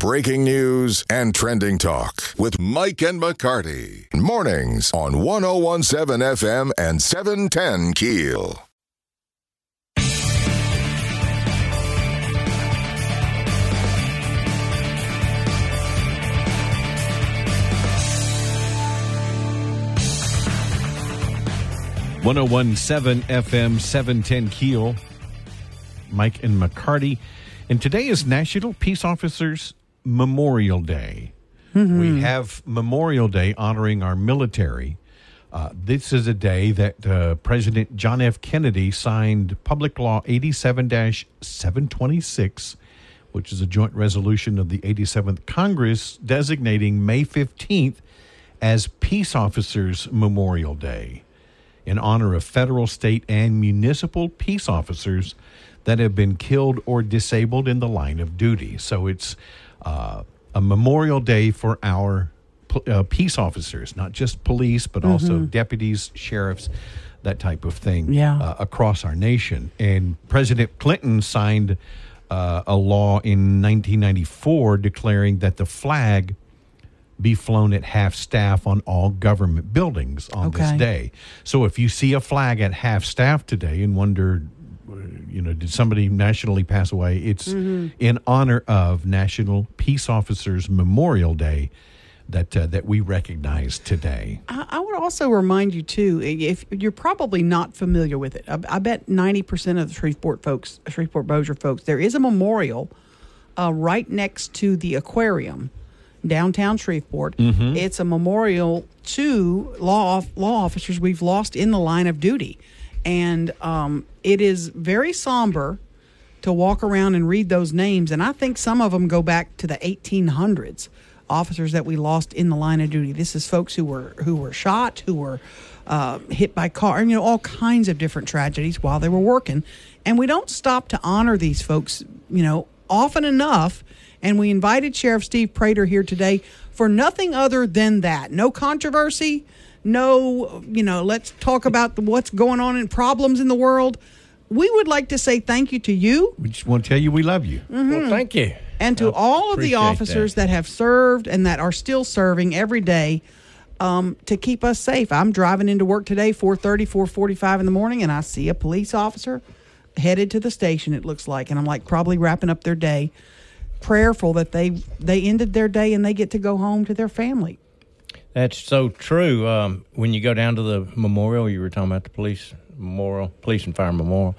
breaking news and trending talk with Mike and McCarty. Mornings on 1017 FM and 710 Keel. One zero one seven FM seven ten Keel. Mike and McCarty, and today is National Peace Officers Memorial Day. We have Memorial Day honoring our military. Uh, this is a day that uh, President John F. Kennedy signed Public Law 87 726, which is a joint resolution of the 87th Congress designating May 15th as Peace Officers Memorial Day in honor of federal, state, and municipal peace officers that have been killed or disabled in the line of duty. So it's uh, a Memorial Day for our uh, peace officers, not just police, but also deputies, sheriffs, that type of thing Yeah. uh, across our nation. And President Clinton signed uh, a law in 1994 declaring that the flag be flown at half staff on all government buildings on this day. So if you see a flag at half staff today and wonder, you know, did somebody nationally pass away? It's in honor of National Peace Officers Memorial Day that uh, that we recognize today. I, I would also remind you too, if you're probably not familiar with it, I, I bet ninety percent of the Shreveport folks, Shreveport Bossier folks, there is a memorial uh, right next to the aquarium, downtown Shreveport. It's a memorial to law law officers we've lost in the line of duty, and um, it is very somber to walk around and read those names. And I think some of them go back to the 1800s. Officers that we lost in the line of duty. This is folks who were who were shot, who were uh, hit by car, and you know all kinds of different tragedies while they were working. And we don't stop to honor these folks, you know, often enough. And we invited Sheriff Steve Prator here today for nothing other than that. No controversy. No, you know, let's talk about the, what's going on and problems in the world. We would like to say thank you to you We just want to tell you we love you. Well, thank you. and to I all of the appreciate officers that. have served and that are still serving every day um, to keep us safe. I'm driving into work today, 4.30, 4.45 in the morning, and I see a police officer headed to the station, it looks like. And I'm like probably wrapping up their day, prayerful that they, they ended their day and they get to go home to their family. That's so true. Um, when you go down to the memorial, you were talking about the police memorial, police and fire memorial.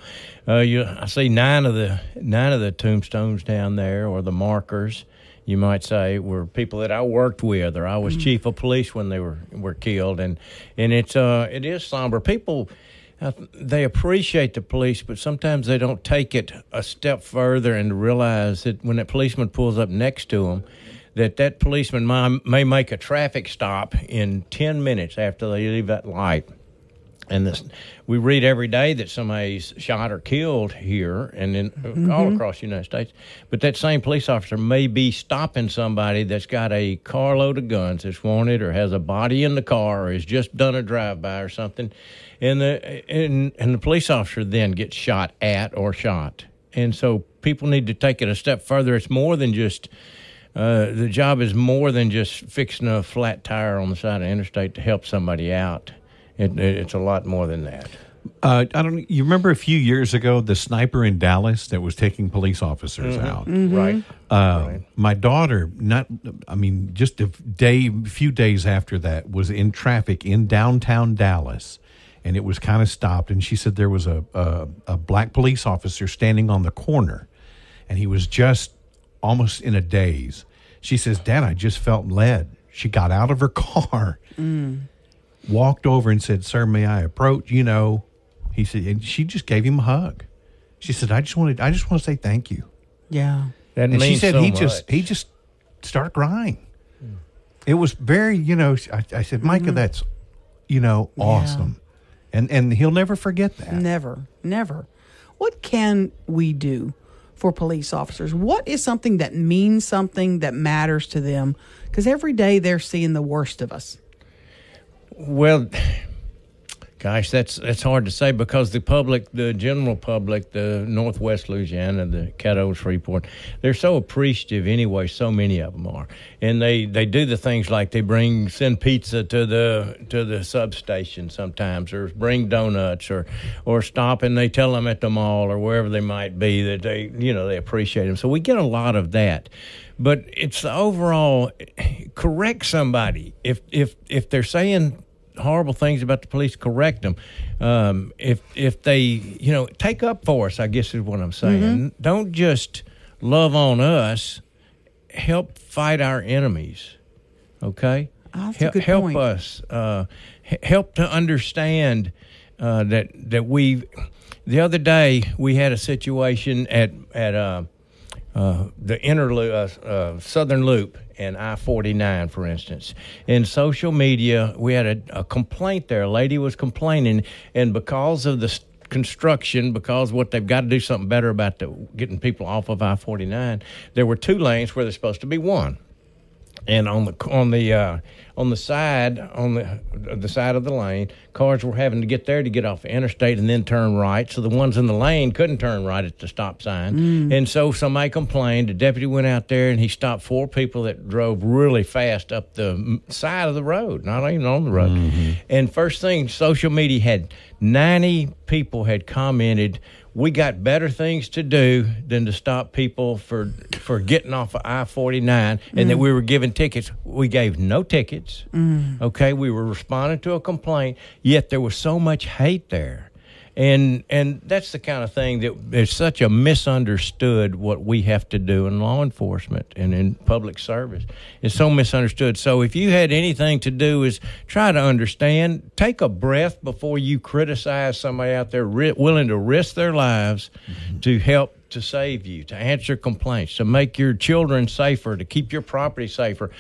Uh, you, I see nine of the nine of the tombstones down there, or the markers, you might say, were people that I worked with, or I was chief of police when they were were killed, and and it's uh it is somber. People. uh, They appreciate the police, but sometimes they don't take it a step further and realize that when that policeman pulls up next to them, that that policeman may, may make a traffic stop in 10 minutes after they leave that light. And this, we read every day that somebody's shot or killed here and in all mm-hmm. across the United States. But that same police officer may be stopping somebody that's got a carload of guns that's wanted or has a body in the car or has just done a drive by or something. And the and, and the police officer then gets shot at or shot. And so people need to take it a step further. It's more than just uh, the job is more than just fixing a flat tire on the side of the interstate to help somebody out. It, it, it's a lot more than that. Uh, I don't. You remember a few years ago the sniper in Dallas that was taking police officers out. Right. Uh, Right. My daughter, not, I mean, just a day, few days after that, was in traffic in downtown Dallas, and it was kind of stopped. And she said there was a, a a black police officer standing on the corner, and he was just almost in a daze. She says, "Dad, I just felt led. She got out of her car, mm. walked over, and said, "Sir, may I approach?" You know, he said, and she just gave him a hug. She said, "I just wanted, I just want to say thank you." Yeah. That and she said so he just he just started crying. It was very, you know. I, I said, Micah, mm-hmm. that's, you know, awesome, and and he'll never forget that. Never, never. What can we do for police officers? What is something that means something that matters to them? Because every day they're seeing the worst of us. Well, Gosh, that's that's hard to say because the public, the general public, the Northwest Louisiana, the Caddo, Shreveport, they're so appreciative anyway. So many of them are, and they, they do the things like they bring send pizza to the to the substation sometimes, or bring donuts, or or stop and they tell them at the mall or wherever they might be that they you know they appreciate them. So we get a lot of that but it's the overall correct somebody if if if they're saying horrible things about the police, correct them. Um, if if they, you know, take up for us, I guess is what I'm saying. Mm-hmm. Don't just love on us. Help fight our enemies. Okay, oh, help, help us. Uh, help to understand uh, that that we. The other day we had a situation at at uh, uh the inner uh, uh, southern loop and I 49, for instance. In social media, we had a, a, complaint there. A lady was complaining, and because of the construction, because what they've got to do something better about the, getting people off of I 49, there were two lanes where there's supposed to be one and on the on the uh, on the side on the the side of the lane, cars were having to get there to get off the interstate and then turn right. So the ones in the lane couldn't turn right at the stop sign, mm. and so somebody complained. The deputy went out there and he stopped four people that drove really fast up the side of the road, not even on the road. Mm-hmm. And first thing, social media had ninety people had commented we got better things to do than to stop people for for getting off of I forty nine, and mm. that we were giving tickets. We gave no tickets. Mm. Okay, we were responding to a complaint, yet there was so much hate there and and that's the kind of thing that is such a misunderstood what we have to do in law enforcement and in public service. It's so misunderstood. So if you had anything to do is try to understand take a breath before you criticize somebody out there ri- willing to risk their lives mm-hmm. to help to save you to answer complaints to make your children safer to keep your property safer.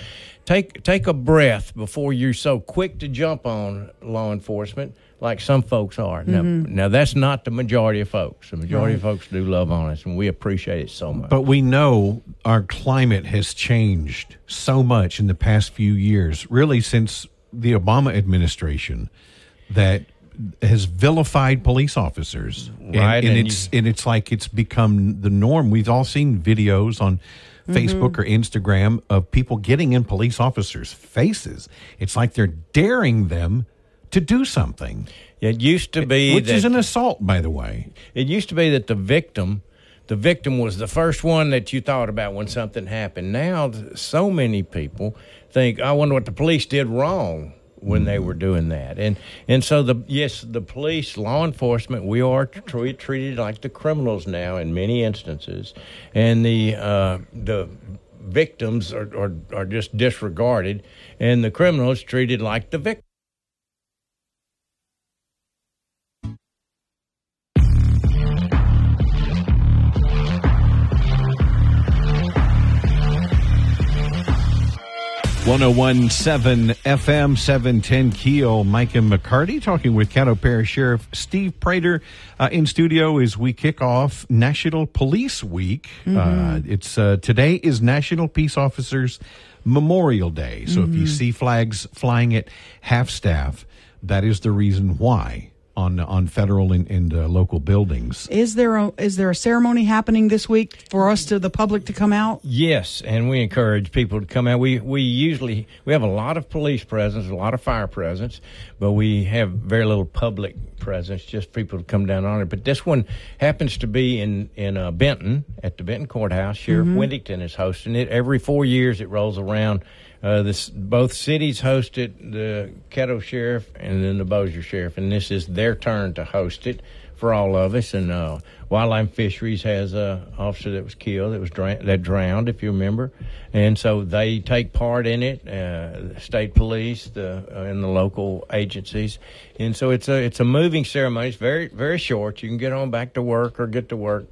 Take take a breath before you're so quick to jump on law enforcement like some folks are. Now, mm-hmm. now that's not the majority of folks. The majority right. of folks do love on us, and we appreciate it so much. But we know our climate has changed so much in the past few years, really since the Obama administration, that has vilified police officers. Right, and, and, and it's you, and it's like it's become the norm. We've all seen videos on mm-hmm. Facebook or Instagram of people getting in police officers' faces. It's like they're daring them to do something. It used to be which that, is an assault, by the way. It used to be that the victim, the victim was the first one that you thought about when something happened. Now, so many people think, "I wonder what the police did wrong." when they were doing that. And and so the yes, the police, law enforcement, we are treat, treated like the criminals now in many instances, and the uh, the victims are, are are just disregarded, and the criminals treated like the victims. 1017 FM 710 Keel, Mike and McCarty talking with Caddo Parish Sheriff Steve Prator uh, in studio as we kick off National Police Week. Mm-hmm. Uh, it's uh, today is National Peace Officers Memorial Day. So mm-hmm. if you mm-hmm. see flags flying at half staff, that is the reason why on on federal and, and uh, local buildings. Is there a is there a ceremony happening this week for us to the public to come out? Yes, and we encourage people to come out. We we usually we have a lot of police presence, a lot of fire presence, but we have very little public presence, just people to come down on it. But this one happens to be in in uh, Benton at the Benton Courthouse. Sheriff mm-hmm. is hosting it every four years. It rolls around. Uh, this both cities hosted the Caddo Sheriff and then the Bossier Sheriff, and this is their turn to host it for all of us. And uh, Wildlife Fisheries has a officer that was killed, that was that drowned, if you remember, and so they take part in it. Uh, state police, the uh, and the local agencies, and so it's a it's a moving ceremony. It's very very short. You can get on back to work or get to work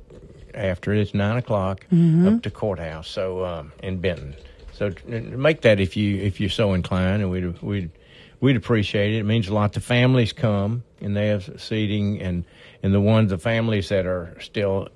after it. It's nine o'clock mm-hmm. up to courthouse. So um, in Benton. So make that if you if you're so inclined, and we'd we'd we'd appreciate it. It means a lot. The families come and they have seating, and and the ones the families that are still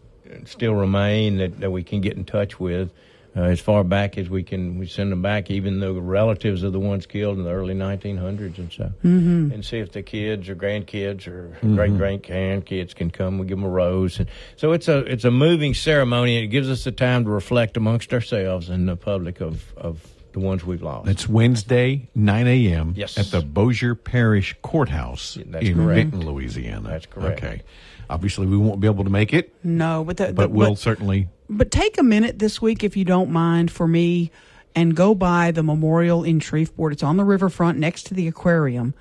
still remain that, that we can get in touch with. Uh, as far back as we can. We send them back, even the relatives of the ones killed in the early 1900s and so, mm-hmm. and see if the kids or grandkids or mm-hmm. great great grandkids can come. We give them a rose, and so it's a it's a moving ceremony, and it gives us the time to reflect amongst ourselves and the public of of the ones we've lost. It's Wednesday, 9 a.m. Yes. at the Bossier Parish Courthouse That's in correct. Benton, Louisiana. That's correct. Okay. Obviously, we won't be able to make it, No, but the, but the- we'll certainly. But take a minute this week, if you don't mind, for me, and go by the memorial in Shreveport. It's on the riverfront next to the aquarium,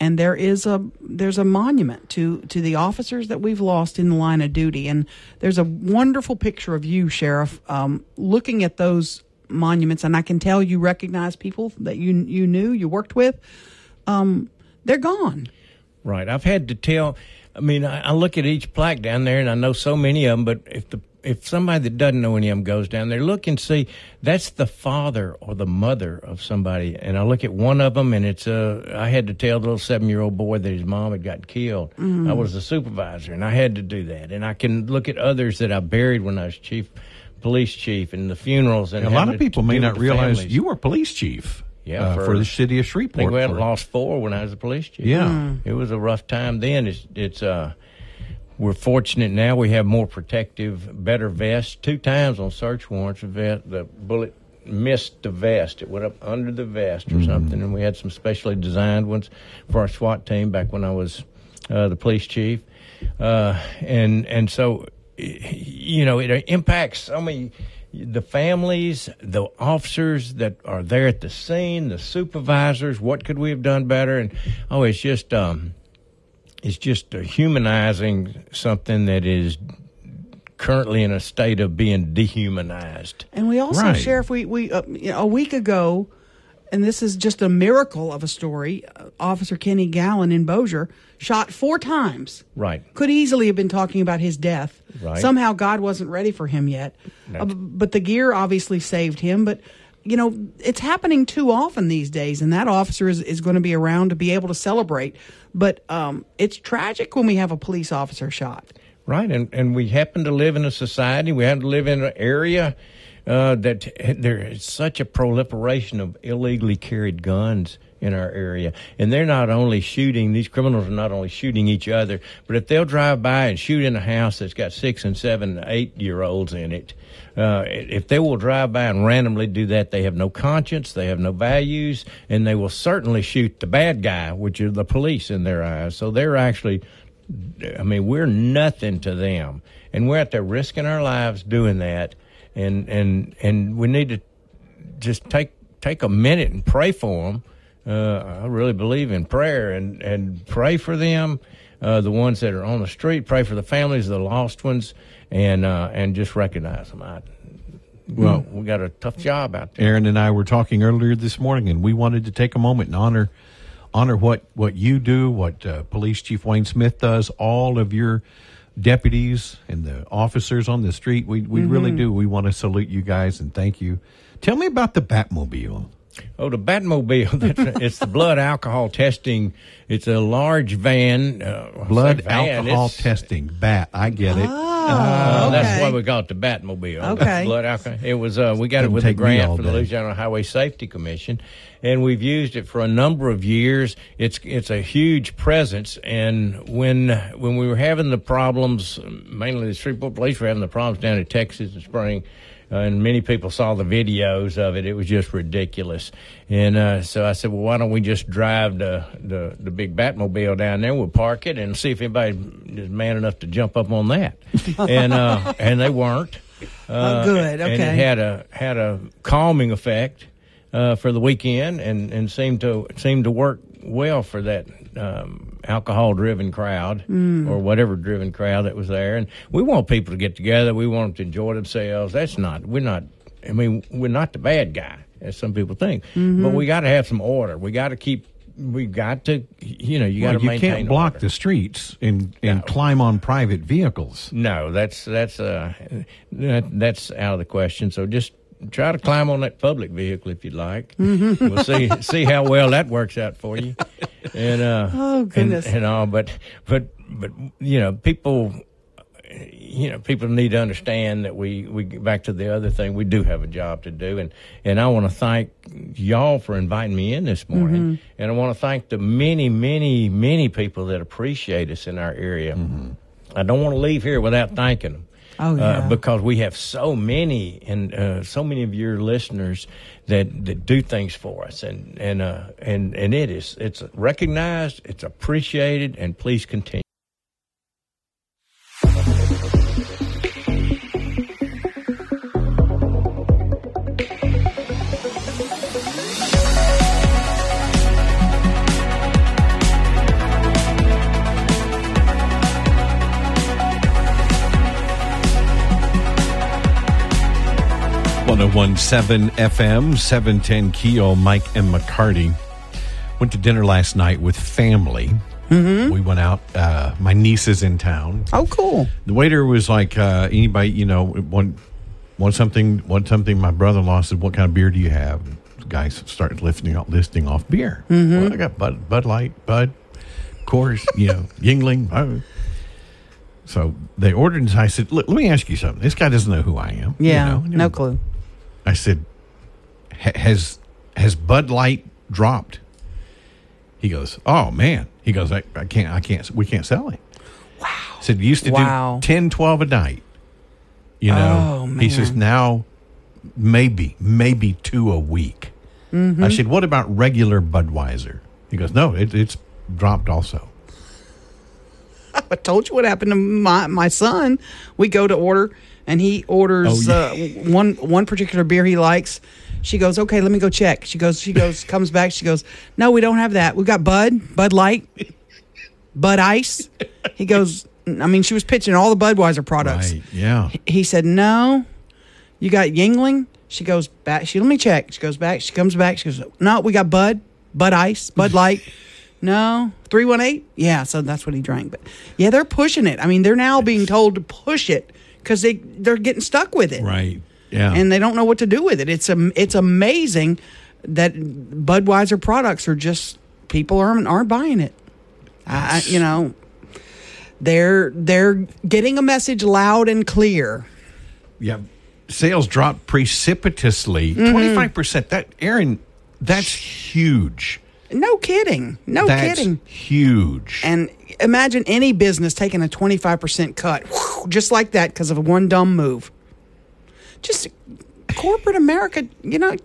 and there is a there's a monument to to the officers that we've lost in the line of duty, and there's a wonderful picture of you, sheriff, um, looking at those monuments, and I can tell you recognize people that you you knew you worked with. Um, they're gone. Right. I've had to tell. I mean, I, I look at each plaque down there, and I know so many of them. But if the if somebody that doesn't know any of them goes down there, look and see that's the father or the mother of somebody. And I look at one of them, and it's uh, I had to tell the little seven year old boy that his mom had gotten killed. I was the supervisor, and I had to do that. And I can look at others that I buried when I was chief police chief, and the funerals. And A lot of people may not realize families. you were police chief. Yeah, uh, for- for, the city of I Shreveport. think we had lost four when I was a police chief. Yeah. it was a rough time then. It's it's uh, we're fortunate now. We have more protective, better vests. Two times on search warrants, the the bullet missed the vest. It went up under the vest or something, and we had some specially designed ones for our SWAT team back when I was uh, the police chief. Uh, and and so you know it impacts so many the families the officers that are there at the scene the supervisors what could we have done better and oh it's just um it's just uh, humanizing something that is currently in a state of being dehumanized And we also, Right. Sheriff, we, we uh, you know, a week ago, and this is just a miracle of a story, uh, Officer Kenny Gallen in Bossier shot four times. right Could easily have been talking about his death. Right. Somehow God wasn't ready for him yet. Uh, but the gear obviously saved him. But, you know, it's happening too often these days, and that officer is, is going to be around to be able to celebrate. But um, it's tragic when we have a police officer shot. Right, and and we happen to live in a society. We happen to live in an area uh, that there is such a proliferation of illegally carried guns in our area, and they're not only shooting. These criminals are not only shooting each other, but if they'll drive by and shoot in a house that's got six and seven, eight year olds in it. Uh, if they will drive by and randomly do that, they have no conscience, they have no values, and they will certainly shoot the bad guy, which is the police in their eyes. So they're actually I mean, we're nothing to them, and we're out there risking our lives doing that, and and and we need to just take take a minute and pray for them. Uh, I really believe in prayer and and pray for them, uh, the ones that are on the street. Pray for the families of the lost ones, and uh, and just recognize them. I, well, we got a tough job out there. Aaron and I were talking earlier this morning, and we wanted to take a moment and honor honor what what you do, what uh, Police Chief Wayne Smith does, all of your deputies and the officers on the street. We we really mm-hmm. do. We want to salute you guys and thank you. Tell me about the Batmobile. Oh, the Batmobile. That's, it's the blood alcohol testing. It's a large van. Uh, Blood van, alcohol testing. Bat. I get it. Uh, That's why we call it the Batmobile. Okay. Blood alcohol. It was. Uh, we got it Doesn't with a take me all grant from the. Louisiana Highway Safety Commission, and we've used it for a number of years. It's it's a huge presence, and when when we were having the problems, mainly the Shreveport Police were having the problems down in Texas and Spring. Uh, and many people saw the videos of it. It was just ridiculous. And uh, so I said, well, why don't we just drive the, the, the big Batmobile down there? We'll park it and see if anybody is man enough to jump up on that. and uh, and they weren't. Uh, Oh, good. And Okay. it had a had a calming effect uh, for the weekend, and, and seemed to seemed to work well for that um, alcohol driven crowd Mm. or whatever driven crowd that was there. And we want people to get together. We want them to enjoy themselves. That's not we're not. I mean, we're not the bad guy as some people think, Mm-hmm. but we got to have some order. We got to keep. We got to, you know, you got Well, to you can't block order. the streets and, and No. climb on private vehicles. No, that's that's uh, that, that's out of the question. So just try to climb on that public vehicle if you'd like. Mm-hmm. we'll see see how well that works out for you. And uh, Oh, goodness. and, and all, but but but you know, people you know, people need to understand that we we get back to the other thing. We do have a job to do, and and I want to thank y'all for inviting me in this morning, mm-hmm. and I want to thank the many, many, many people that appreciate us in our area. Mm-hmm. I don't want to leave here without thanking them. Oh, yeah. uh, because we have so many and uh, so many of your listeners that, that do things for us, and and uh, and and it is it's recognized, it's appreciated, and please continue. One seven FM seven ten Keel, Mike and McCarty went to dinner last night with family. Mm-hmm. We went out. Uh, my niece is in town. Oh, cool. The waiter was like, uh, anybody, you know, want want something? Want something? My brother in law said, "What kind of beer do you have?" And the guys started lifting off, listing off beer. Well, I got Bud, Bud Light, Bud, Coors, you know, Yuengling. oh. So they ordered, and I said, "Look, let me ask you something. This guy doesn't know who I am. you Yeah, know, no clue. I said, "Has has Bud Light dropped?" He goes, "Oh man." He goes, "I, I can't. I can't. We can't sell it." Wow. Said you used to Wow. do 10, 12 a night. You know. Oh, He says now maybe maybe two a week. Mm-hmm. I said, "What about regular Budweiser?" He goes, "No, it, it's dropped also." I told you what happened to my my son. We go to order, and he orders Oh, yeah. uh, one one particular beer he likes. She goes, okay, let me go check. She goes, she goes, comes back. She goes, no, we don't have that. We got Bud, Bud Light, Bud Ice. He goes, I mean, she was pitching all the Budweiser products. Right. Yeah. He said, no, you got Yuengling. She goes back. She let me check. She goes back. She comes back. She goes, no, we got Bud, Bud Ice, Bud Light. No, three one eight. Yeah, so that's what he drank. But yeah, they're pushing it. I mean, they're now being told to push it because they they're getting stuck with it, Right. Yeah. and they don't know what to do with it. It's am- it's amazing that Budweiser products are just people aren't aren't buying it. I, you know, they're they're getting a message loud and clear. Yeah, sales dropped precipitously, Mm-hmm. 25 percent. That Aaron, that's huge. No kidding. No that's kidding. huge. And imagine any business taking a 25% cut whew, just like that because of one dumb move. Just corporate America, you know,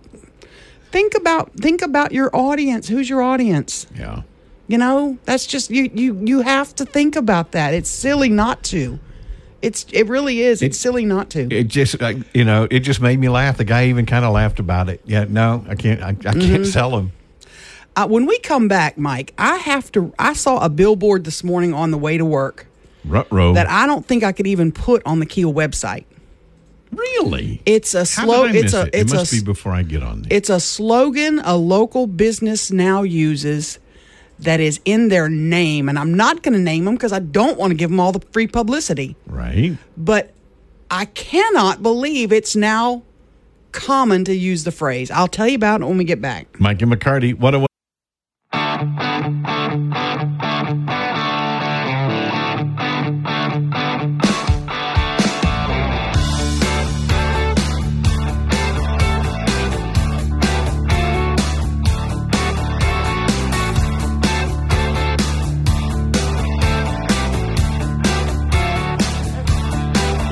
think about think about your audience. Who's your audience? yeah, You know, that's just you you you have to think about that. It's silly not to. It's it really is. It's It- silly not to. it just uh, you know it just made me laugh. The guy even kind of laughed about it. Yeah, no, I can't. I, I Mm-hmm. can't sell them. Uh, when we come back, Mike, I have to I saw a billboard this morning on the way to work Rutro. that I don't think I could even put on the Keel website. really? It's a slow. It's a. it? It's it must a. be before I get on there. It's a slogan a local business now uses that is in their name, and I'm not going to name them because I don't want to give them all the free publicity. right. But I cannot believe it's now common to use the phrase. I'll tell you about it when we get back. Mike and McCarty. What a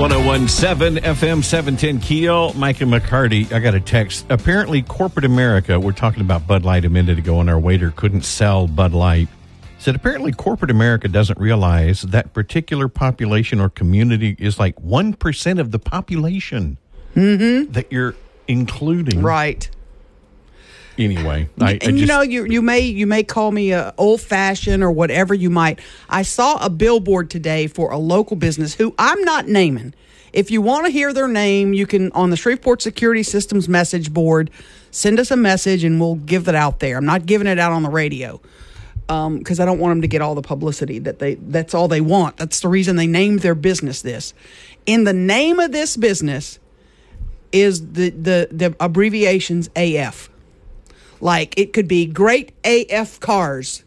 One zero one seven FM seven ten Keel. Mike and McCarty. I got a text. Apparently, corporate America. We're talking about Bud Light a minute ago, and our waiter couldn't sell Bud Light. Said apparently corporate America doesn't realize that particular population or community is like one percent of the population mm-hmm. that you're including. Right. Anyway, I, I and you know you you may you may call me a old fashioned or whatever you might. I saw a billboard today for a local business who I'm not naming. If you want to hear their name, you can on the Shreveport Security Systems message board send us a message and we'll give that out there. I'm not giving it out on the radio um, because I don't want them to get all the publicity that they that's all they want. That's the reason they named their business this. In the name of this business is the the the abbreviations AF. Like it could be great AF cars,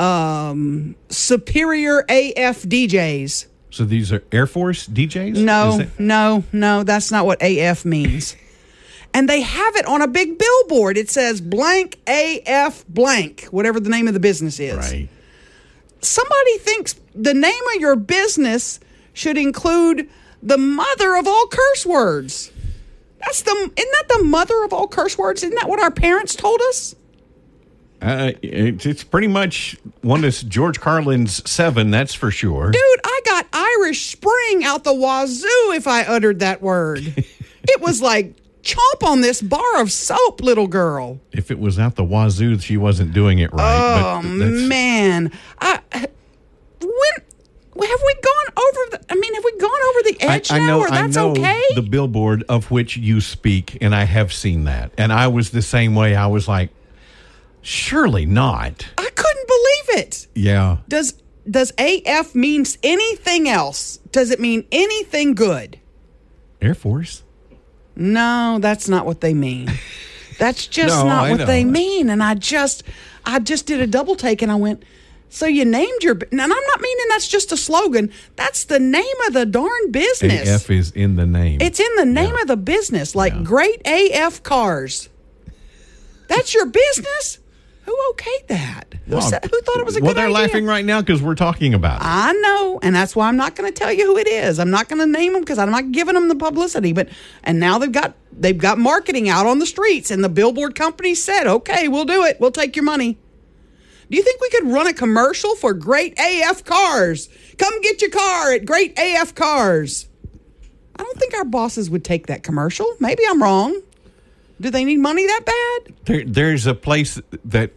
um, superior AF DJs, So these are Air Force DJs? No, that- no, no, that's not what AF means. and they have it on a big billboard. It says blank AF blank, whatever the name of the business is. right. Somebody thinks the name of your business should include the mother of all curse words. That's the isn't that the mother of all curse words? Isn't that what our parents told us? Uh, it's, it's pretty much one of George Carlin's seven, that's for sure. Dude, I got Irish Spring out the wazoo if I uttered that word. it was like chomp on this bar of soap, little girl. If it was out the wazoo, she wasn't doing it right. Oh man, I when have we gone over the? I mean, have we gone over the I, edge I now? know, or that's I know okay? the billboard of which you speak, and I have seen that. And I was the same way. I was like, surely not. I couldn't believe it. Yeah. Does does AF means anything else? Does it mean anything good? Air Force. No, that's not what they mean. That's just No, not I what know. they mean. And I just, I just did a double take, and I went. So you named your, and I'm not meaning that's just a slogan. That's the name of the darn business. AF is in the name. It's in the name Yeah. of the business, like Yeah. Great AF Cars. That's your business. Who okayed that? Who, Well, said, who thought it was a well, good they're laughing right now because we're talking about it. I know, and that's why I'm not going to tell you who it is. I'm not going to name them because I'm not giving them the publicity. But and now they've got they've got marketing out on the streets, and the billboard company said, "Okay, we'll do it. We'll take your money." Do you think we could run a commercial for Great AF Cars? Come get your car at Great AF Cars. I don't think our bosses would take that commercial. Maybe I'm wrong. Do they need money that bad? There, there's a place that,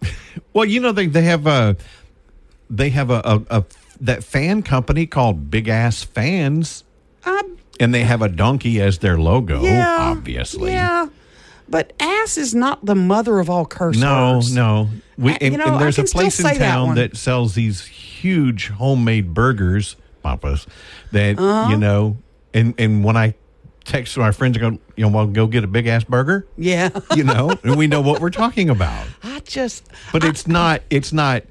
well, you know, they they have a they have a, a, a that fan company called Big Ass Fans, Um, and they have a donkey as their logo. yeah, obviously. Yeah, but ass is not the mother of all curse No, words. no. We, I- and, you know, and I there's a place in that town one. that, sells these huge homemade burgers, papas. That Uh-huh. you know, and and when I text my friends, I go, you know, well, go get a big ass burger. Yeah, You know, and we know what we're talking about. I just But it's not. It's not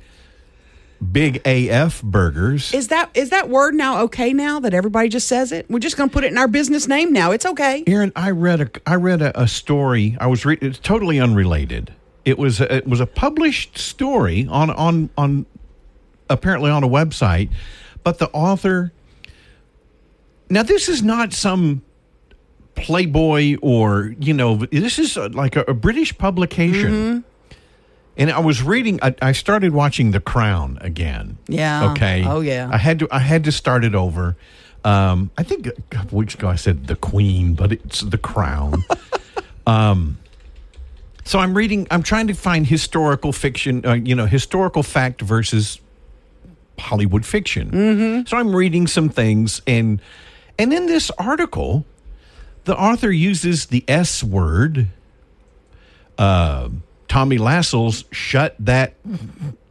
big AF burgers. is that is that word now okay now that everybody just says it? We're just going to put it in our business name now. It's okay. Aaron, I read a I read a, a story. I was reading. It's totally unrelated. It was a, it was a published story on on on apparently on a website, but the author. Now this is not some Playboy or you know this is like a, a British publication. Mm-hmm. And I was reading. I, I started watching The Crown again. Yeah. Okay. Oh, yeah. I had to. I had to start it over. Um, I think a couple weeks ago I said The Queen, but it's The Crown. um, so I'm reading. I'm trying to find historical fiction. Uh, you know, historical fact versus Hollywood fiction. Mm-hmm. So I'm reading some things, and and in this article, the author uses the S word. Uh, Tommy Lassel's "Shut That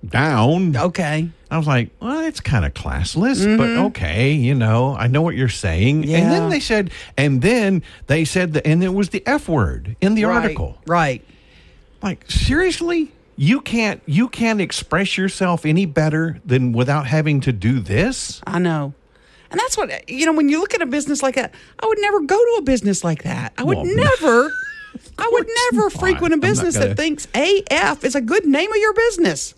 Down." Okay. I was like, well, it's kind of classless, but mm-hmm. okay, you know, I know what you're saying. And then they said, and then they said, that, and it was the F word in the Right, article. Right. Like, seriously? You can't you can't express yourself any better than without having to do this? I know. And that's what you know. When you look at a business like that, I would never go to a business like that. I would Well, never. I would never frequent a business that thinks AF is a good name of your business.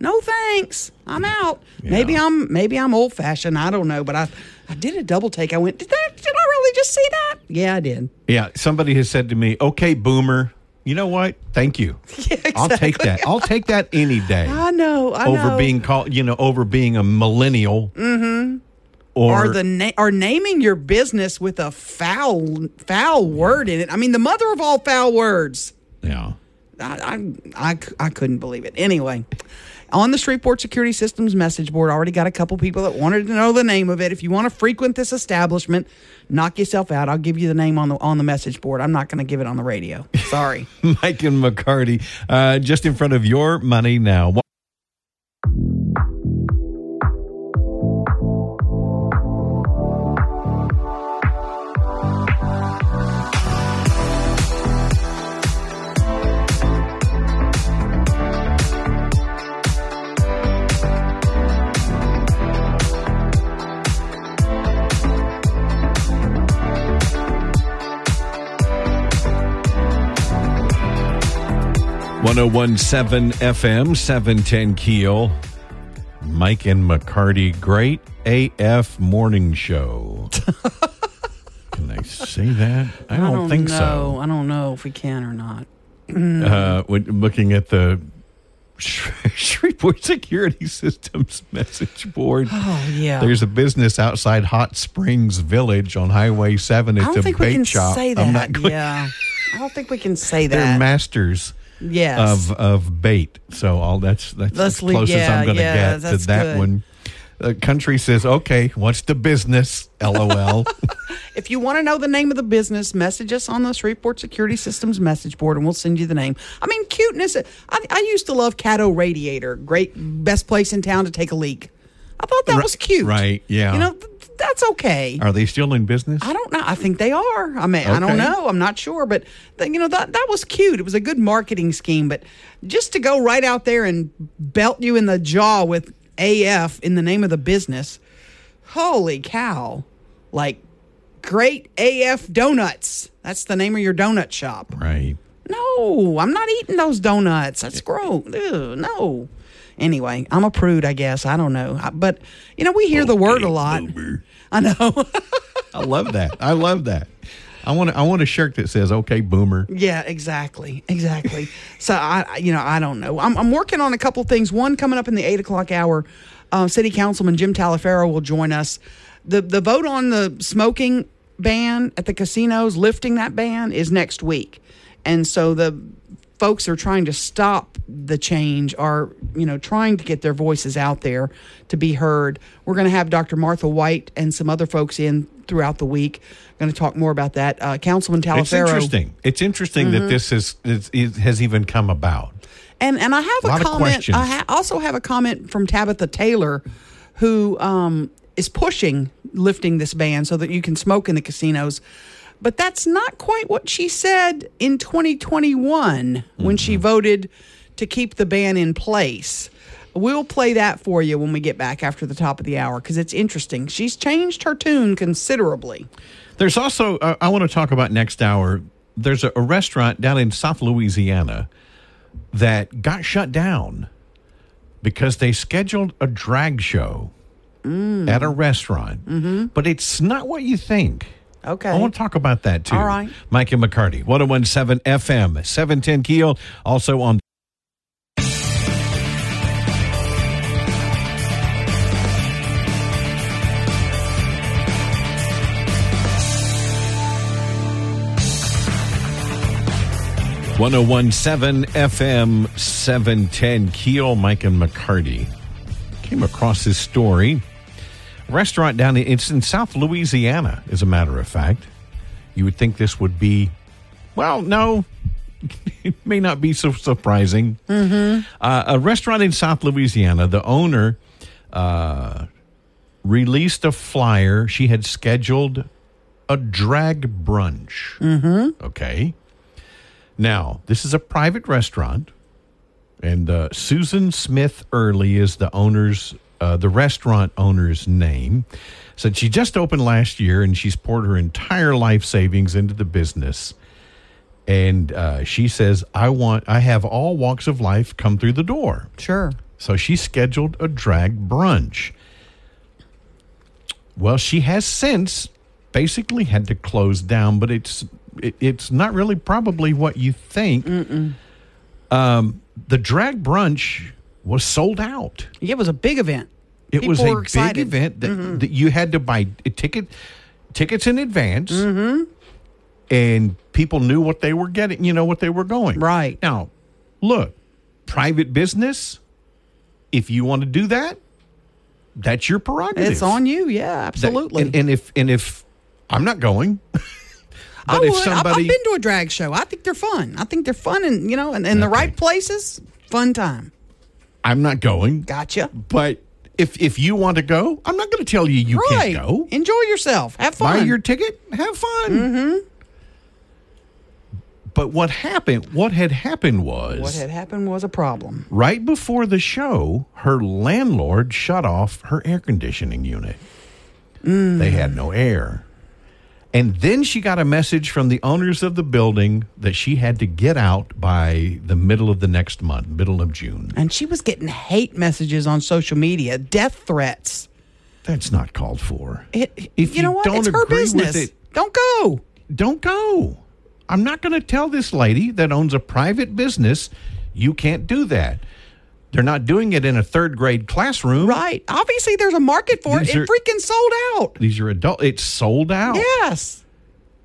No thanks. I'm out. Maybe I'm maybe I'm old fashioned. I don't know, but I I did a double take. I went, did that? Did I really just see that? Yeah, I did. Yeah, somebody has said to me, "Okay, boomer, you know what? Thank you. Yeah, I'll take that. I'll take that any day." I know. I over know. being called, you know, over being a millennial, mm-hmm. Or, or the na- or naming your business with a foul foul word in it. I mean, the mother of all foul words. yeah. I, I, I, I couldn't believe it. Anyway, on the Shreveport Security Systems message board, already got a couple people that wanted to know the name of it. If you want to frequent this establishment, knock yourself out. I'll give you the name on the on the message board. I'm not going to give it on the radio. Sorry. Mike and McCarty, uh, just in front of your money now. 1017 FM, 710 Keel. Mike and McCarty, great AF morning show. Can I say that? I don't, think know. so. I don't know if we can or not. Uh, when looking at the Shreveport Security Systems message board, Oh yeah. there's a business outside Hot Springs Village on Highway 7. It's I don't a think bait we can shop. say I'm that. not going yeah. I don't think we can say that. They're masters yes. of of bait. So all that's that's Let's as leave- close as yeah, I'm going to yeah, get to that's that good. one. The country says, "Okay, what's the business?" LOL. If you want to know the name of the business, message us on the Shreveport Security Systems message board and we'll send you the name. I mean, cuteness. I, I used to love Caddo Radiator. Great, best place in town to take a leak. I thought that was cute. right, yeah. You know, th- that's okay. Are they still in business? I don't know. I think they are. I mean, I don't know. I'm not sure, but you know that that was cute. It was a good marketing scheme. But just to go right out there and belt you in the jaw with AF in the name of the business, holy cow! Like great AF donuts. That's the name of your donut shop. Right. No, I'm not eating those donuts. That's gross. Ew, no. Anyway, I'm a prude, I guess. I don't know. I- But, you know, we hear the word a lot. I know. I love that. I love that. I want. I want a shirt that says "Okay, Boomer." Yeah, exactly, exactly. so I, I- you know, I don't know. I'm, I'm working on a couple things. One coming up in the eight o'clock hour. Uh, City Councilman Jim Taliaferro will join us. the The vote on the smoking ban at the casinos, lifting that ban, is next week, and so the folks are trying to stop the change are you know trying to get their voices out there to be heard we're going to have dr martha white and some other folks in throughout the week going to talk more about that uh, councilman Taliaferro It's interesting. It's interesting Mm-hmm. that this is, is, is has even come about. And and I have A a, comment. I ha- also have a comment from Tabatha Taylor, who um, is pushing lifting this ban so that you can smoke in the casinos. But that's not quite what she said in 2021 when she Mm-hmm. voted to keep the ban in place. We'll play that for you when we get back after the top of the hour because it's interesting. She's changed her tune considerably. There's also uh, I want to talk about next hour. There's a, a restaurant down in South Louisiana that got shut down because they scheduled a drag show Mm. at a restaurant, mm-hmm. but it's not what you think. Okay. I want to talk about that too. All right. Mike and McCarty, 1017 FM, 710 Keel, also on One zero one seven FM seven ten Keel Mike and McCarty came across this story. Restaurant down in it's in South Louisiana, as a matter of fact. You would think this would be, well, no, it may not be so surprising. Mm-hmm. Uh, a restaurant in South Louisiana, the owner uh, released a flyer. She had scheduled a drag brunch. Mm-hmm. Okay. Now, this is a private restaurant, and uh, Susan Smith Early is the owner's, uh, the restaurant owner's name. Said she just opened last year, and she's poured her entire life savings into the business. And uh, she says, "I want, I have all walks of life come through the door." Sure. So she scheduled a drag brunch. Well, she has since basically had to close down, but it's it, it's not really probably what you think. Um, the drag brunch was sold out. Yeah, it was a big event. It was a big event that, mm-hmm. that you had to buy a ticket tickets in advance, mm-hmm. and people knew what they were getting. You know what they were going. Right. now, look, private business. If you want to do that, that's your prerogative. It's on you. Yeah, That- absolutely. and, and if and if I'm not going, but I if would. I've- somebody I've been to a drag show. I think they're fun. I think they're fun, and you know, and in the Okay. right places, fun time. I'm not going. Gotcha. But if if you want to go, I'm not going to tell you you right. can't go. Enjoy yourself. Have fun. Buy your ticket, have fun. Mm-hmm. But what happened? What had happened was what had happened was a problem. right before the show, her landlord shut off her air conditioning unit. Mm. They had no air. And then she got a message from the owners of the building that she had to get out by the middle of the next month, middle of June. And she was getting hate messages on social media, death threats. That's not called for. It, If you know what? don't It's her business. it- Don't go. Don't go. I'm not going to tell this lady that owns a private business you can't do that. They're not doing it in a third grade classroom. Right. Obviously, there's a market for These it. It freaking sold out. These are adult. It's sold out. Yes.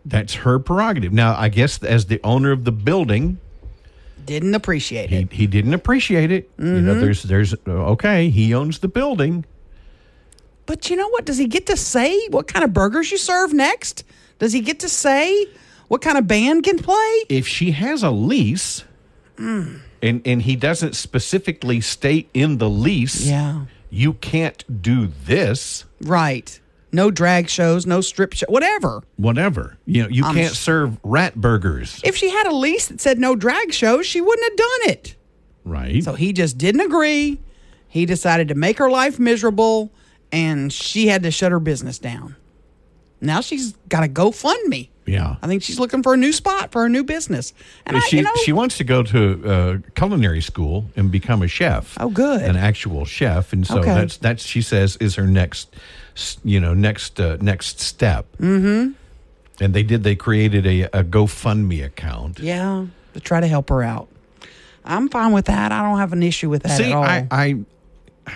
That's her prerogative. Now, I guess as the owner of the building, Didn't appreciate he, it. he didn't appreciate it. You Mm-hmm. know, there's there's okay. He owns the building. But you know what? Does he get to say what kind of burgers you serve next? Does he get to say what kind of band can play? If she has a lease, Mm. And and he doesn't specifically state in the lease, Yeah. you can't do this. Right. No drag shows, no strip show, whatever. Whatever. You know, you I'm can't s- serve rat burgers. If she had a lease that said no drag shows, she wouldn't have done it. right. So he just didn't agree. He decided to make her life miserable, and she had to shut her business down. Now she's got a GoFundMe. Yeah. I think she's looking for a new spot for her new business. And I, she you know, she wants to go to uh, culinary school and become a chef. Oh, good. An actual chef, and so Okay. that's that's she says is her next, you know, next uh, next step. Mm-hmm. And they did. They created a, a GoFundMe account. yeah, to try to help her out. I'm fine with that. I don't have an issue with that See, at all. I, I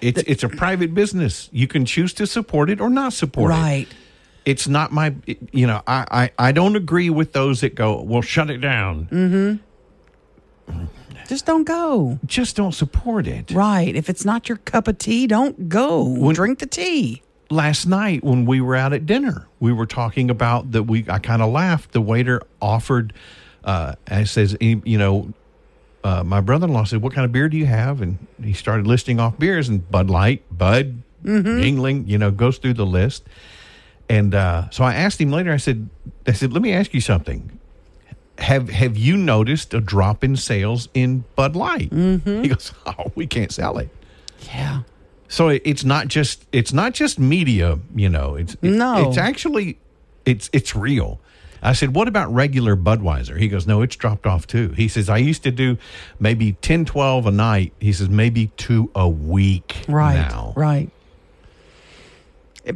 it's it's a private business. You can choose to support it or not support it. right. It's not my. You know, I, I I don't agree with those that go. Well, shut it down. mm-hmm Just don't go. Just don't support it. Right. If it's not your cup of tea, don't go. when, Drink the tea. last night when we were out at dinner, we were talking about that. We I kind of laughed. The waiter offered. Uh, and says, you know, uh, my brother-in-law said, "What kind of beer do you have?" And he started listing off beers, and Bud Light, Bud, Yuengling, you know, goes through the list. And uh, so I asked him later. I said, "I said, let me ask you something. Have Have you noticed a drop in sales in Bud Light?" He goes, "Oh, we can't sell it." Yeah. So it- it's not just it's not just media, you know. It's it- No. It's actually it's it's real. I said, "What about regular Budweiser?" He goes, "No, it's dropped off too." He says, "I used to do maybe 10 12 a night." He says, "Maybe 2 a week Right. now." Right.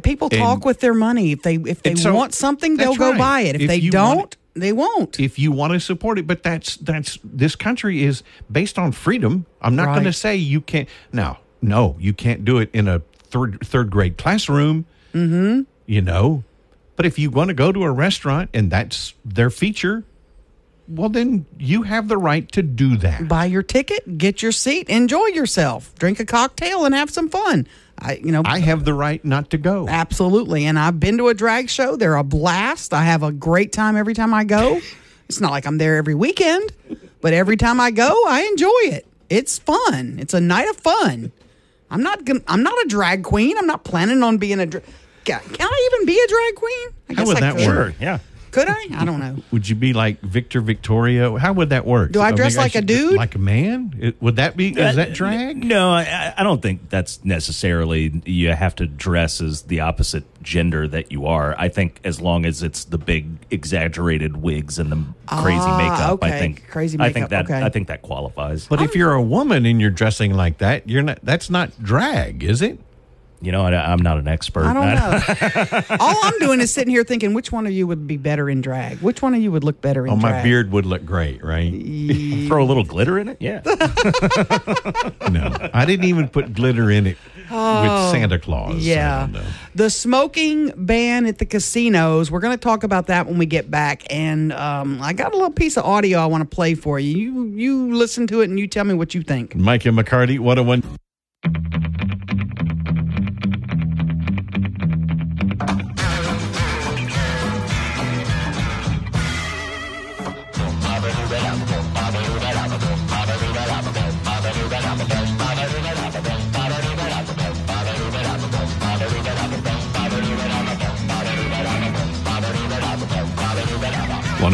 People talk And- with their money. If they if they so- want something, they'll go right. buy it. If, If they don't, want they won't. If you want to support it, but that's that's this country is based on freedom. I'm not going to say you can't. Now, no, you can't do it in a third third grade classroom. Mm-hmm. You know, but if you want to go to a restaurant and that's their feature, well, then you have the right to do that. buy your ticket, get your seat, enjoy yourself, drink a cocktail, and have some fun. I, you know, I have the right not to go. absolutely. And I've been to a drag show. They're a blast. I have a great time every time I go. It's not like I'm there every weekend, but every time I go, I enjoy it. It's fun. It's a night of fun. I'm not. gon- I'm not a drag queen. I'm not planning on being a. Dra- can, can I even be a drag queen? I How would I that could. work? Yeah. Could I? I don't know. Would you be like Victor Victoria? How would that work? Do I dress think like a should- dude? Like a man? It- would that be? Is that Uh, drag? No, I, I don't think that's necessarily. You have to dress as the opposite gender that you are. I think as long as it's the big exaggerated wigs and the crazy Ah, makeup, I think Crazy I think makeup, that okay. I think that qualifies. But if you're a woman and you're dressing like that, you're not. That's not drag, is it? You know, I, am not an expert. I don't know. All I'm doing is sitting here thinking which one of you would be better in drag. Which one of you would look better in oh, drag? my beard would look great, right? Yeah. Throw a little glitter in it? Yeah. no, I didn't even put glitter in it oh, with Santa Claus. Yeah. Uh, the smoking ban at the casinos. We're going to talk about that when we get back. And um, I got a little piece of audio I want to play for you. You you listen to it and you tell me what you think. Micah McCarty, 101.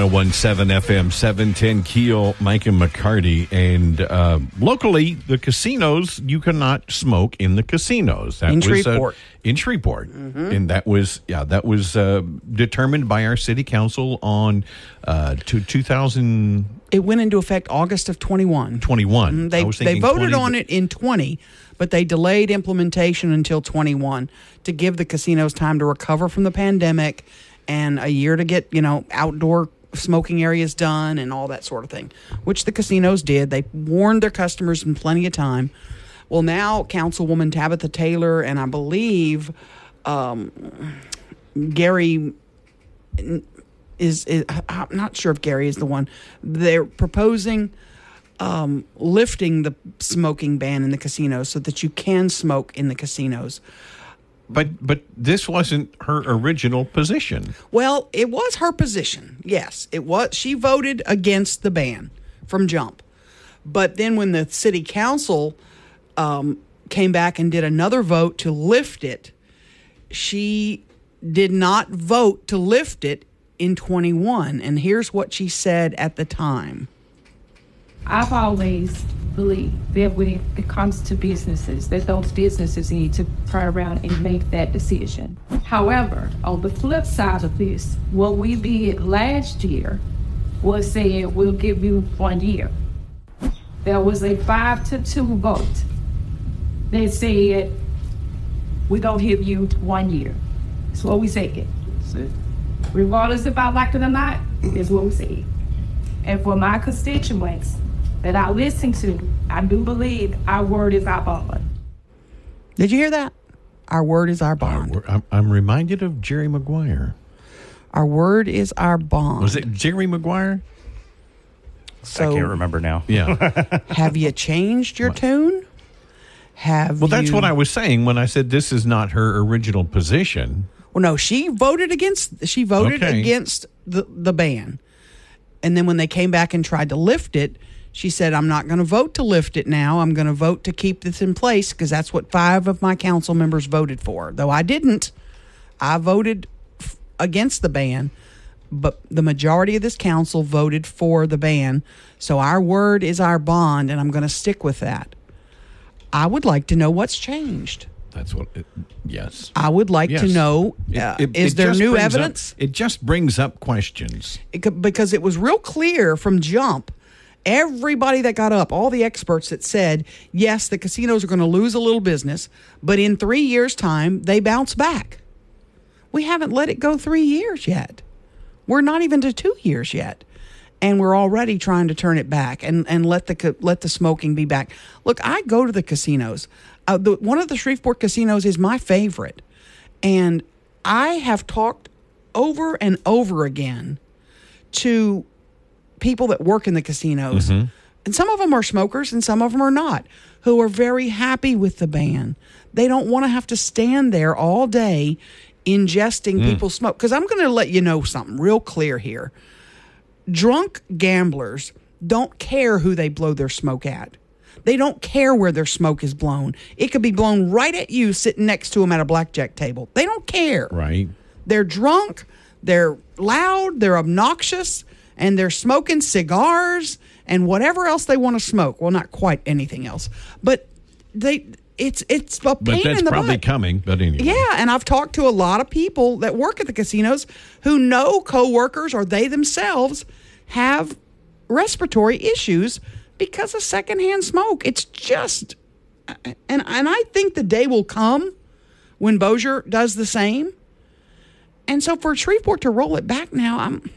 1017 FM 710 Keel, Mike and McCarty. And uh, locally, the casinos, you cannot smoke in the casinos. That In was, Shreveport. Uh, in Shreveport. And that was, yeah, that was uh, determined by our city council on uh, to 2021. It went into effect August of 21. Mm, I They they voted 20, on it in 20, but they delayed implementation until 21 to give the casinos time to recover from the pandemic and a year to get, you know, outdoor smoking areas done and all that sort of thing, which the casinos did. They warned their customers in plenty of time. Well, now Councilwoman Tabatha Taylor and I believe um, Gary is, is I'm not sure if Gary is the one. They're proposing um, lifting the smoking ban in the casinos so that you can smoke in the casinos. But, but this wasn't her original position. Well, it was her position. Yes, it was. She voted against the ban from jump. But then when the city council um, came back and did another vote to lift it, she did not vote to lift it in 21. And here's what she said at the time. I've always believed that when it comes to businesses, that those businesses need to turn around and make that decision. However, on the flip side of this, what we did last year was say we'll give you one year. There was a five to two vote that said we're gonna give you one year. That's what we said. Regardless if I like it or not, is what we said. And for my constituents that I listen to, I do believe our word is our bond. Did you hear that? Our word is our Our bond. wor- I'm, I'm reminded of Jerry Maguire. Our word is our bond. Was it Jerry Maguire? So I can't remember now. Yeah. have you changed your tune? Have Well, that's you- what I was saying when I said this is not her original position. Well, no, she voted against. She voted Okay. against the the ban, and then when they came back and tried to lift it, she said, "I'm not going to vote to lift it now. I'm going to vote to keep this in place because that's what five of my council members voted for. Though I didn't, I voted f- against the ban, but the majority of this council voted for the ban. So our word is our bond, and I'm going to stick with that. I would like to know what's changed. That's what. It, yes. I would like to Yes. know It- uh, it- is it there new brings up- evidence? it just brings up questions. Could- because it was real clear from jump. Everybody that got up, all the experts that said, yes, the casinos are going to lose a little business, but in three years' time, they bounce back. We haven't let it go three years yet. We're not even to two years yet. And we're already trying to turn it back and, and let the let the smoking be back. Look, I go to the casinos. Uh, the, one of the Shreveport casinos is my favorite, and I have talked over and over again to people that work in the casinos, mm-hmm. and some of them are smokers and some of them are not, who are very happy with the ban. They don't want to have to stand there all day ingesting mm. people's smoke. Because I'm going to let you know something real clear here. Drunk gamblers don't care who they blow their smoke at. They don't care where their smoke is blown. It could be blown right at you sitting next to them at a blackjack table. They don't care. Right. They're drunk, they're loud, they're obnoxious, and they're smoking cigars and whatever else they want to smoke. Well, not quite anything else, but they it's it's a pain But that's in the probably butt. coming. But anyway. Yeah, and I've talked to a lot of people that work at the casinos who know coworkers or they themselves have respiratory issues because of secondhand smoke. It's just and and I think the day will come when Bossier does the same. And so for Shreveport to roll it back now, I'm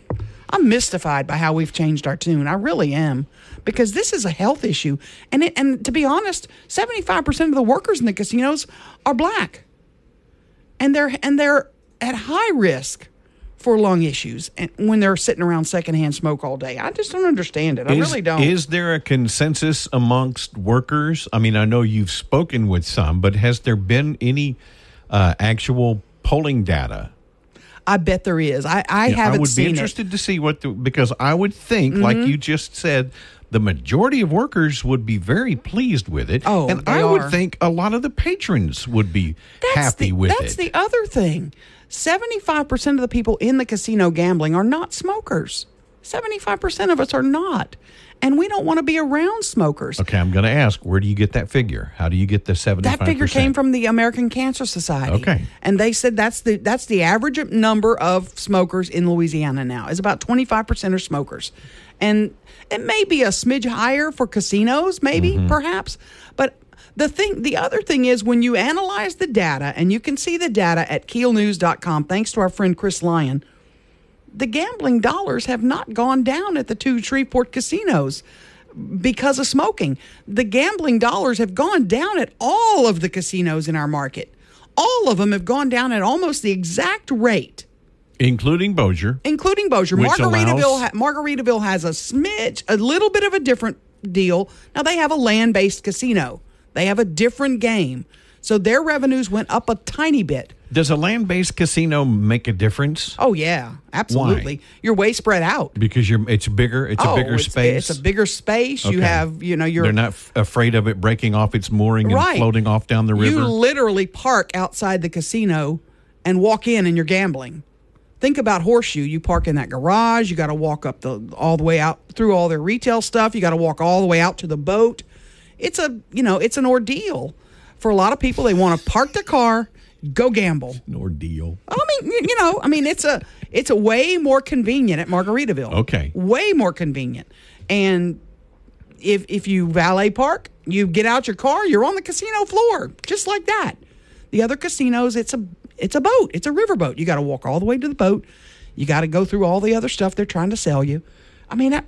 I'm mystified by how we've changed our tune. I really am because this is a health issue, and it, and to be honest, seventy five percent of the workers in the casinos are black, and they're and they're at high risk for lung issues and when they're sitting around secondhand smoke all day. I just don't understand it. I Is, really don't. Is there a consensus amongst workers? I mean, I know you've spoken with some, but has there been any uh, actual polling data? I bet there is. I, I Yeah, haven't I would be it. Mm-hmm. interested to see what the because I would think, like you just said, the majority of workers would be very pleased with it. Oh, and I are. would think a lot of the patrons would be happy the, with that's it. That's the other thing. Seventy-five percent of the people in the casino gambling are not smokers. 75% of us are not. And we don't want to be around smokers. Okay, I'm going to ask, where do you get that figure? How do you get the 75 That figure came from the American Cancer Society. Okay. And they said that's the that's the average number of smokers in Louisiana now. Is about 25% are smokers. And it may be a smidge higher for casinos, maybe, Mm-hmm. perhaps. But the thing the other thing is when you analyze the data and you can see the data at keelnews.com thanks to our friend Chris Lyon, the gambling dollars have not gone down at the two Shreveport casinos because of smoking. The gambling dollars have gone down at all of the casinos in our market. All of them have gone down at almost the exact rate, including Bossier. including. Which Margaritaville, allows- ha- Margaritaville has a smidge, a little bit of a different deal. Now they have a land-based casino. They have a different game. So their revenues went up a tiny bit. Does a land-based casino make a difference? Oh yeah, absolutely. You're way spread out. Because you're it's bigger, it's a Oh, bigger it's, space. It's a bigger space. You have, you know, you're They're not f- afraid of it breaking off its mooring and floating off down the river. You literally park outside the casino and walk in, and you're gambling. Think about Horseshoe. You park in that garage. You got to walk up the all the way out through all their retail stuff. You got to walk all the way out to the boat. It's a you know it's an ordeal for a lot of people. They want to park their car, go gamble. An ordeal. I mean, you- know, I mean, it's a it's a way more convenient at Margaritaville. Okay. way more convenient. And if if you valet park, you get out your car, you're on the casino floor, just like that. The other casinos, it's a it's a boat, it's a riverboat. You got to walk all the way to the boat. You got to go through all the other stuff they're trying to sell you. I mean, I,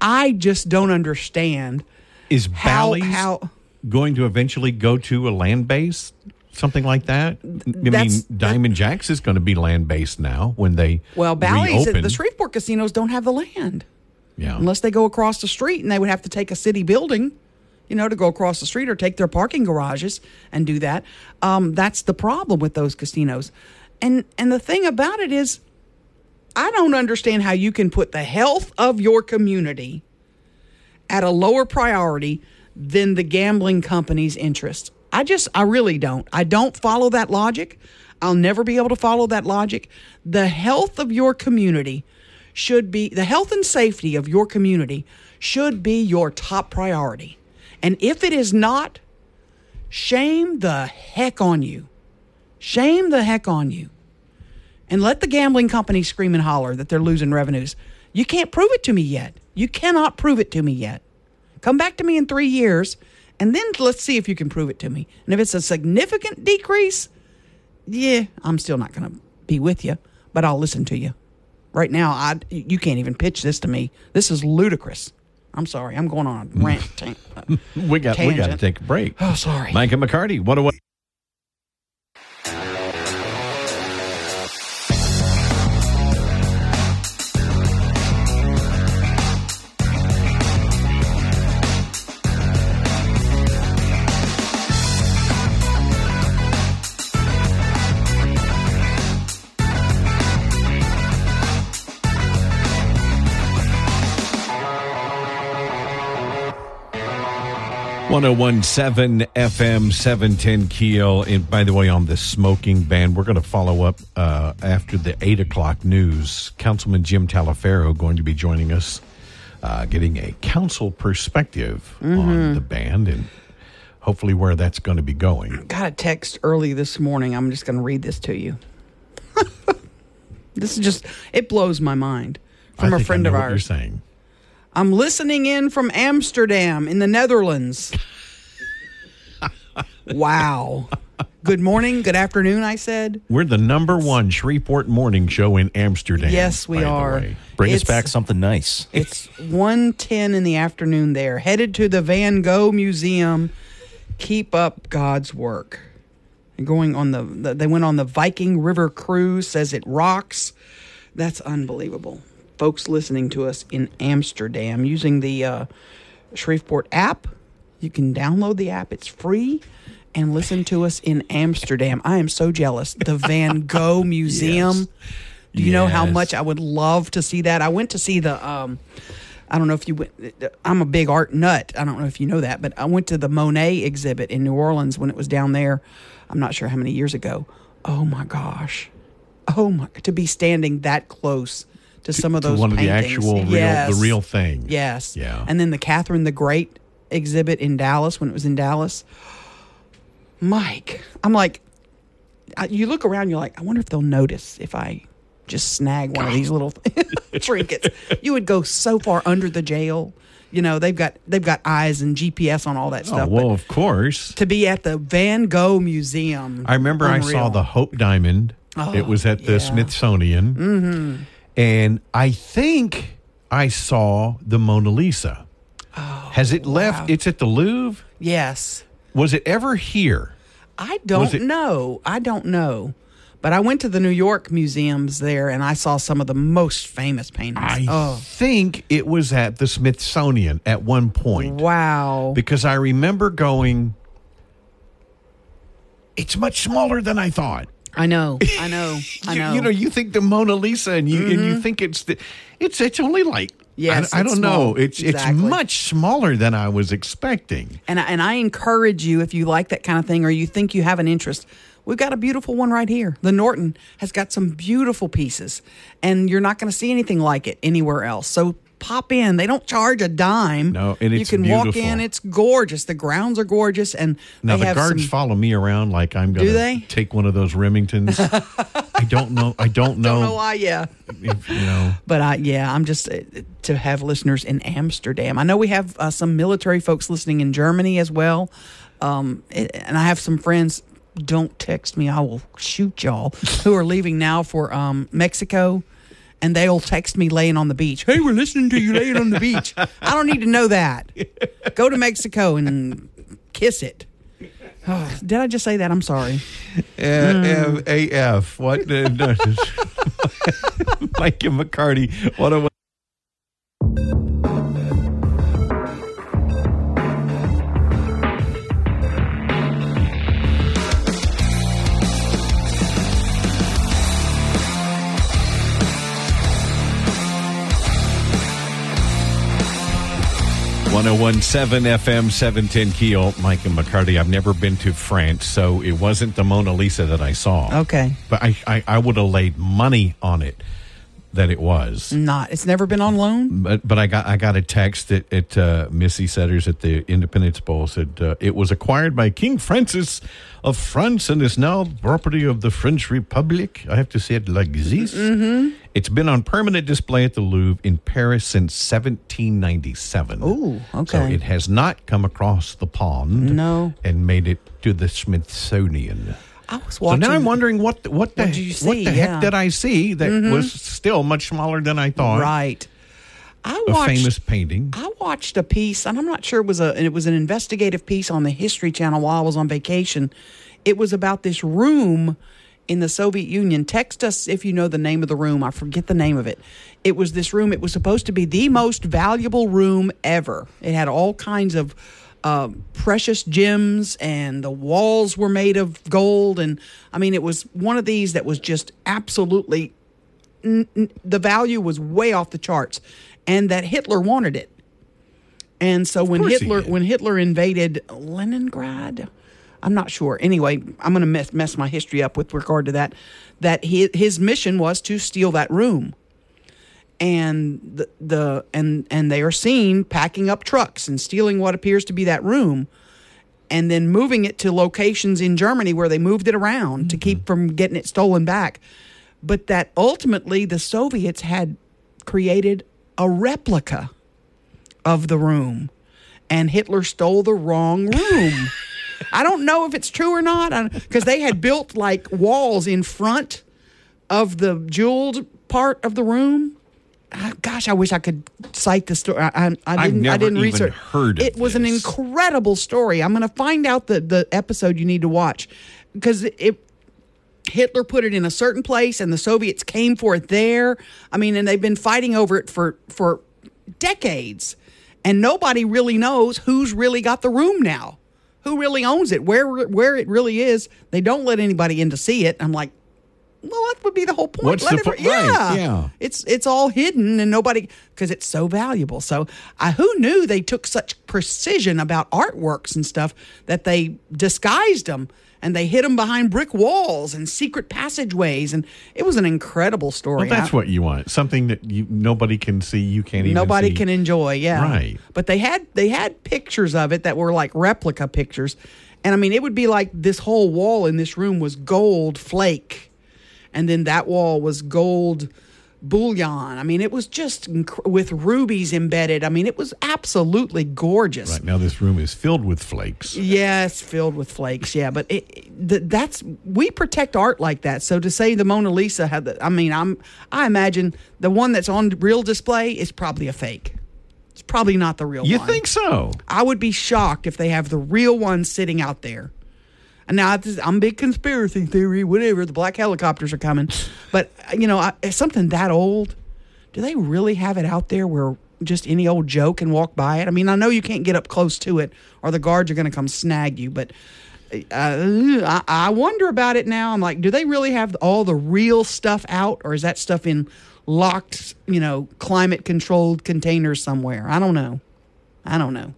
I just don't understand Is how Bally's how. going to eventually go to a land base? Something like that. I mean, That's- Diamond Jacks is going to be land based now when they Well, Bally's, reopen. the Shreveport casinos don't have the land. yeah. unless they go across the street and they would have to take a city building you know to go across the street or take their parking garages and do that um, that's the problem with those casinos and and the thing about it is i don't understand how you can put the health of your community at a lower priority than the gambling company's interest. I just, I really don't. I don't follow that logic. I'll never be able to follow that logic. The health of your community should be, the health and safety of your community should be your top priority. And if it is not, shame the heck on you. Shame the heck on you and let the gambling company scream and holler that they're losing revenues. You can't prove it to me yet. You cannot prove it to me yet. Come back to me in three years, and then let's see if you can prove it to me. And if it's a significant decrease, yeah, I'm still not going to be with you, but I'll listen to you. Right now, I you can't even pitch this to me. This is ludicrous. I'm sorry. I'm going on a rant. T- uh, we got tangent. we got to take a break. Oh, sorry. Micah McCarty, what a way. 1017 FM 710 Keel. And by the way, on the smoking ban, we're going to follow up uh, after the 8 o'clock news. Councilman Jim Taliaferro going to be joining us, uh, getting a council perspective mm-hmm. on the ban and hopefully where that's going to be going. Got a text early this morning. I'm just going to read this to you. this is just, it blows my mind from I a friend of ours. you're saying. I'm listening in from Amsterdam in the Netherlands. wow. Good morning, good afternoon, I said. We're the number one Shreveport morning show in Amsterdam. Yes, we are. Bring us back something nice. It's 1:10 in the afternoon there. Headed to the Van Gogh Museum. Keep up God's work. And going on the, the they went on the Viking River cruise says it rocks. That's unbelievable. Folks listening to us in Amsterdam using the uh, Shreveport app. You can download the app. It's free and listen to us in Amsterdam. I am so jealous. The Van Gogh Museum. Do you know how much I would love to see that? I went to see the um I don't know if you went I'm a big art nut. I don't know if you know that, but I went to the Monet exhibit in New Orleans when it was down there. I'm not sure how many years ago. Oh my gosh. Oh my to be standing that close to some of to those one of the paintings. actual real, yes. the real thing. Yes. Yeah. And then the Catherine the Great exhibit in Dallas when it was in Dallas. Mike, I'm like, I, you look around, you're like, I wonder if they'll notice if I just snag one of these little trinkets. You would go so far under the jail. You know, they've got they've got eyes and GPS on all that Oh, stuff. well, but of course. to be at the Van Gogh Museum, I remember I saw the Hope Diamond. it was at the yeah. Smithsonian. Mm-hmm. And I think I saw the Mona Lisa. Oh, Has it left? wow. It's at the Louvre. Yes. Was it ever here? I don't it- know. I don't know. But I went to the New York museums there and I saw some of the most famous paintings. I oh, think it was at the Smithsonian at one point. wow. Because I remember going, it's much smaller than I thought. I know. I know. I You- know. You, know, you think the Mona Lisa, and you and you mm-hmm. think it's the, it's it's only like Yes, I, I don't know. It's Exactly. it's much smaller than I was expecting. and I, and I encourage you if you like that kind of thing or you think you have an interest. We've got a beautiful one right here. The Norton has got some beautiful pieces, and you're not going to see anything like it anywhere else. So pop in. They don't charge a dime. No, and it's you can walk in. It's gorgeous. The grounds are gorgeous, and Now the guards some, follow me around like I'm going Do to they? take one of those Remingtons. I don't know. I don't know. Don't know why. Yeah. if, you know. But I, yeah, I'm just uh, to have listeners in Amsterdam. I know we have uh, some military folks listening in Germany as well, um, and I have some friends. Don't text me; I will shoot y'all. who are leaving now for um, Mexico, and they'll text me laying on the beach. Hey, we're listening to you laying on the beach. I don't need to know that. Go to Mexico and kiss it. Oh, did I just say that? I'm sorry. Uh, AF. What? Uh, no. Mike McCarty. What a. One zero one seven FM seven ten Keel. Mike and McCarty. I've never been to France, so it wasn't the Mona Lisa that I saw. Okay. But I, I, I would have laid money on it that it was. Not. It's never been on loan. But but I got I got a text at, at uh, Missy Setters at the Independence Bowl said uh, it was acquired by King Francis of France and is now property of the French Republic. I have to say it like this. Mm-hmm. It's been on permanent display at the Louvre in Paris since 1797. Ooh, okay. So it has not come across the pond. No. and made it to the Smithsonian. I was watching. So now I'm wondering what the, what the What you what see? the Yeah. heck did I see that mm-hmm. was still much smaller than I thought? Right. I watched. A famous painting. I watched a piece, and I'm not sure it was a. It was an investigative piece on the History Channel while I was on vacation. It was about this room in the Soviet Union. Text us if you know the name of the room. I forget the name of it. It was this room. It was supposed to be the most valuable room ever. It had all kinds of uh, precious gems, and the walls were made of gold. And I mean, it was one of these that was just absolutely the value was way off the charts and that Hitler wanted it. And so when Hitler when Hitler invaded Leningrad, I'm not sure. Anyway, I'm going to mess, mess my history up with regard to that. That he, his mission was to steal that room, and the, the and and they are seen packing up trucks and stealing what appears to be that room, and then moving it to locations in Germany where they moved it around to keep mm-hmm. from getting it stolen back. But that ultimately the Soviets had created a replica of the room, and Hitler stole the wrong room. I don't know if it's true or not because they had built like walls in front of the jeweled part of the room. Ah, Gosh, I wish I could cite the story. I, I, I didn't. I never didn't even research. heard it was an incredible story. I'm going to find out the the episode you need to watch because it Hitler put it in a certain place and the Soviets came for it there. I mean, and they've been fighting over it for for decades. And nobody really knows who's really got the room now. Who really owns it? Where where it really is. They don't let anybody in to see it. I'm like, well, that would be the whole point. What's Let the po- every- yeah, right, yeah. It's it's all hidden and nobody because it's so valuable. So I who knew they took such precision about artworks and stuff that they disguised them and they hid them behind brick walls and secret passageways and it was an incredible story. Well, that's I- what you want. Something that you nobody can see. You can't even. nobody see. can enjoy yeah Right. but they had they had pictures of it that were like replica pictures and i mean it would be like this whole wall in this room was gold flake and then that wall was gold bullion i mean it was just inc- with rubies embedded i mean it was absolutely gorgeous Right now, this room is filled with flakes. Yes, filled with flakes. Yeah, but it, it, th- that's we protect art like that. So to say the Mona Lisa had the, I mean, I'm I imagine the one that's on real display is probably a fake. It's probably not the real You one. You think so? I would be shocked if they have the real one sitting out there. Now this- I'm a big conspiracy theory, whatever. The black helicopters are coming, but you know, I, something that old. Do they really have it out there where just any old Joe can walk by it? I mean, I know you can't get up close to it, or the guards are going to come snag you. But uh, I wonder about it now. I'm like, do they really have all the real stuff out, or is that stuff in locked, you know, climate controlled containers somewhere? I don't know. I don't know.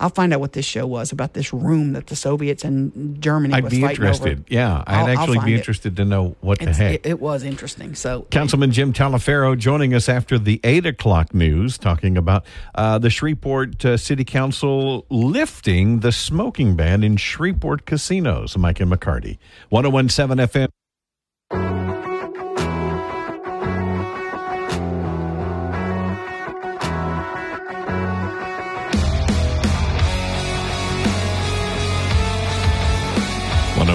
I'll find out what this show was about this room that the Soviets and Germany I'd was be interested. over. Yeah, I'd I'll- I'll actually find be it. interested to know what the It's- heck. It, it was interesting. So Councilman Jim Taliaferro joining us after the 8 o'clock news, talking about uh, the Shreveport uh, City Council lifting the smoking ban in Shreveport casinos. Mike and McCarty, 1017 FM.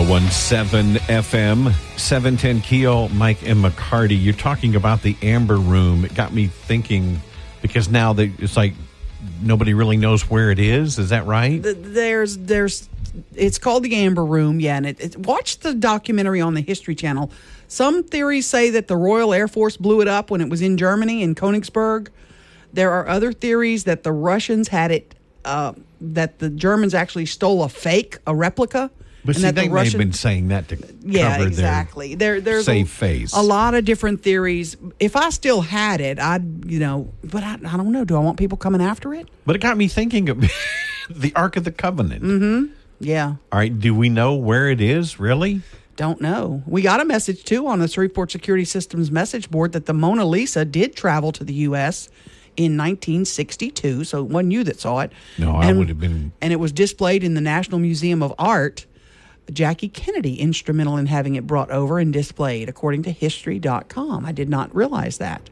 One zero one seven FM seven ten Keel Mike and McCarty. You're talking about the Amber Room. It got me thinking because now they, it's like nobody really knows where it is. Is that right? there's there's it's called the Amber Room. Yeah, and it, it watch the documentary on the History Channel. Some theories say that the Royal Air Force blew it up when it was in Germany in Königsberg. There are other theories that the Russians had it. Uh, that the Germans actually stole a fake, a replica. But and see, that the they may Russian- have been saying that to yeah, cover exactly. There, there's safe a, face. a lot of different theories. If I still had it, I'd, you know, but I, I don't know. Do I want people coming after it? But it got me thinking of the Ark of the Covenant. Mm-hmm. Yeah, All right, do we know where it is? Really? don't know. We got a message too on the Shreveport Security Systems message board that the Mona Lisa did travel to the U.S. in 1962. So it wasn't you that saw it. No, I And- would have been. And it was displayed in the National Museum of Art. Jackie Kennedy instrumental in having it brought over and displayed, according to History.com. I did not realize that.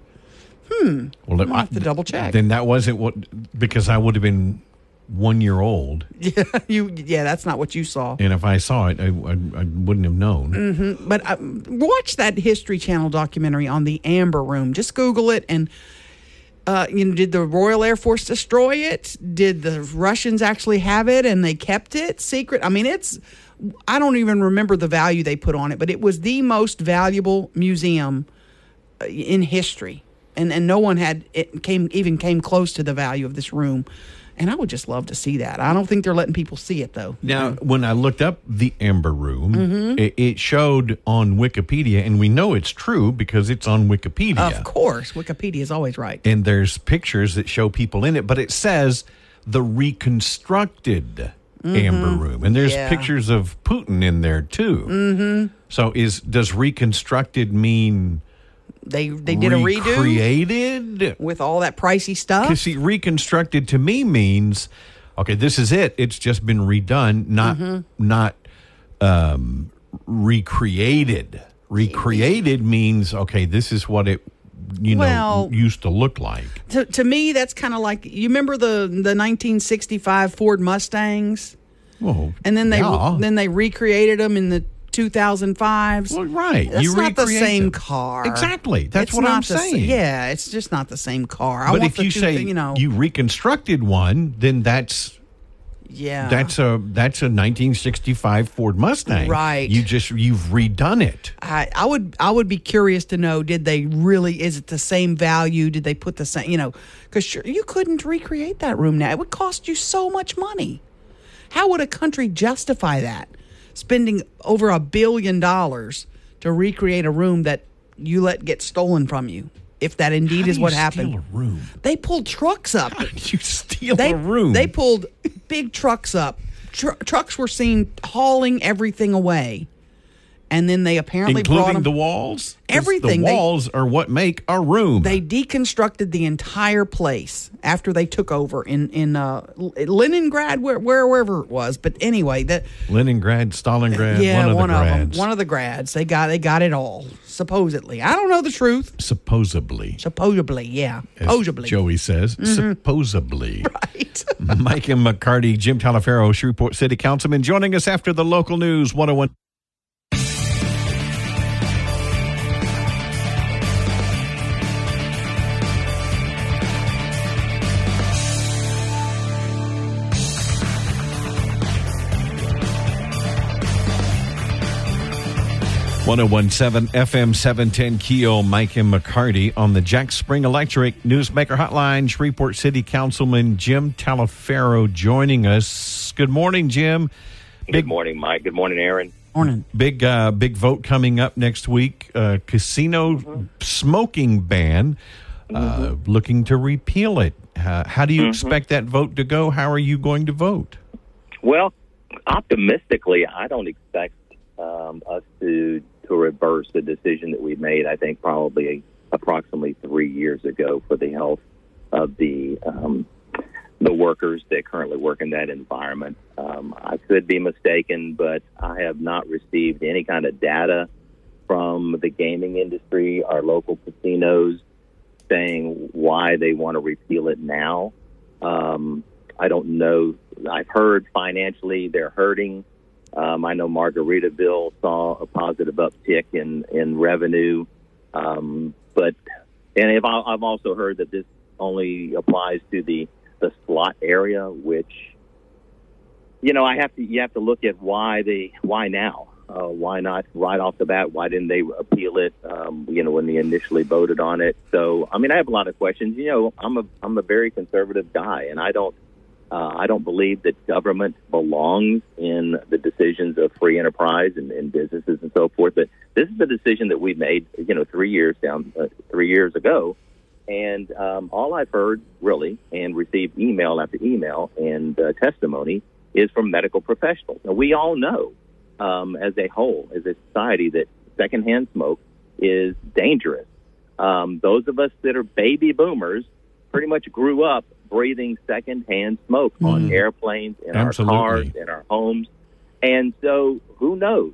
Hmm. Well, I'll have to double check. Then that wasn't what because I would have been one year old, Yeah, you. Yeah, that's not what you saw. and if I saw it, I, I, I wouldn't have known. But uh, watch that History Channel documentary on the Amber Room. Just Google it and. Uh, you know, did the Royal Air Force destroy it? Did the Russians actually have it and they kept it secret? I mean, it's I don't even remember the value they put on it, but it was the most valuable museum uh, in history, and and no one had it came even came close to the value of this room. And I would just love to see that. I don't think they're letting people see it though. Now, when I looked up the Amber Room, Mm-hmm. it, it showed on Wikipedia, and we know it's true because it's on Wikipedia. Of course, Wikipedia is always right. and there's pictures that show people in it, but it says the reconstructed Amber Room, and there's Mm-hmm. Yeah. pictures of Putin in there too. Mm-hmm. So, is does reconstructed mean They they did a redo created with all that pricey stuff. Because see, reconstructed to me means okay, this is it. It's just been redone, not Mm-hmm. not um, recreated. Recreated means okay, this is what it you know Well- used to look like. to, to me, that's kind of like you remember the the 1965 Ford Mustangs, Well, and then they yeah. then they recreated them in the 2005s. Well, right. That's You not the same them. car. Exactly. That's It's what I'm sa- saying. yeah, it's just not the same car. I But if you say you know, you reconstructed one, then that's yeah, that's a that's a 1965 Ford Mustang. Right. You just you've redone it. I, I would I would be curious to know did they really is it the same value did they put the same you know because sure you couldn't recreate that room now it would cost you so much money how would a country justify that spending over a billion dollars to recreate a room that you let get stolen from you. If that indeed is what happened, they pulled trucks up. How did you steal they a room? They pulled big trucks up. Tr- trucks were seen hauling everything away, and then they apparently brought including them. the walls. Everything. The They- walls are what make a room. they deconstructed the entire place after they took over in in uh, Leningrad, where, where wherever it was. But anyway, that Leningrad, Stalingrad, yeah, one of one the of them, grads. one of the grads. They got they got it all supposedly. I don't know the truth. supposedly. Supposedly, yeah, as supposedly. Joey says, supposedly. Right. Mike and McCarty, Jim Taliaferro, Shreveport City Councilman, joining us after the local news 101. One zero one seven FM seven ten Keel, Mike and McCarty on the Jack Spring Electric Newsmaker Hotline. Shreveport City Councilman Jim Taliaferro joining us. Good morning, Jim. Good morning, Mike. Good morning, Aaron. Morning. Big uh, big vote coming up next week. Uh, casino smoking ban. Uh, looking to repeal it. Uh, how do you expect that vote to go? How are you going to vote? Well, optimistically, I don't expect um, us to to reverse the decision that we made. I think probably approximately three years ago for the health of the um, the workers that currently work in that environment. Um, I could be mistaken, but I have not received any kind of data from the gaming industry, our local casinos, saying why they want to repeal it now. Um, I don't know. I've heard financially they're hurting. Um, I know Margaritaville saw a positive uptick in in revenue, um, but and if I, I've also heard that this only applies to the the slot area, which you know I have to you have to look at why they why now. Uh, why not right off the bat? Why didn't they appeal it? Um, you know, when they initially voted on it. So, I mean, I have a lot of questions. You know, I'm a I'm a very conservative guy, and I don't uh, I don't believe that government belongs in the decisions of free enterprise and, and businesses and so forth. But this is a decision that we made, you know, three years down, uh, three years ago, and um, all I've heard really and received email after email and uh, testimony is from medical professionals. Now we all know, um, as a whole, as a society, that secondhand smoke is dangerous. Um, those of us that are baby boomers pretty much grew up breathing secondhand smoke on airplanes, in Absolutely. our cars, in our homes. And so who knows?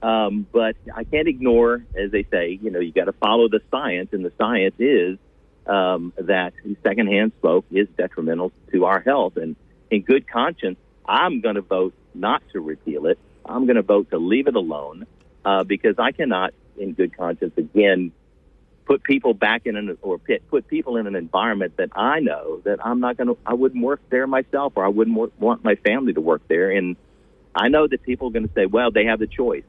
Um, but I can't ignore, as they say, you know, you got to follow the science, and the science is um, that secondhand smoke is detrimental to our health. And in good conscience, I'm going to vote not to repeal it. I'm going to vote to leave it alone uh, because I cannot, in good conscience, again, put people back in an or put, put people in an environment that I know that I'm not going to, I wouldn't work there myself or I wouldn't wor- want my family to work there. And I know that people are going to say, well, they have the choice.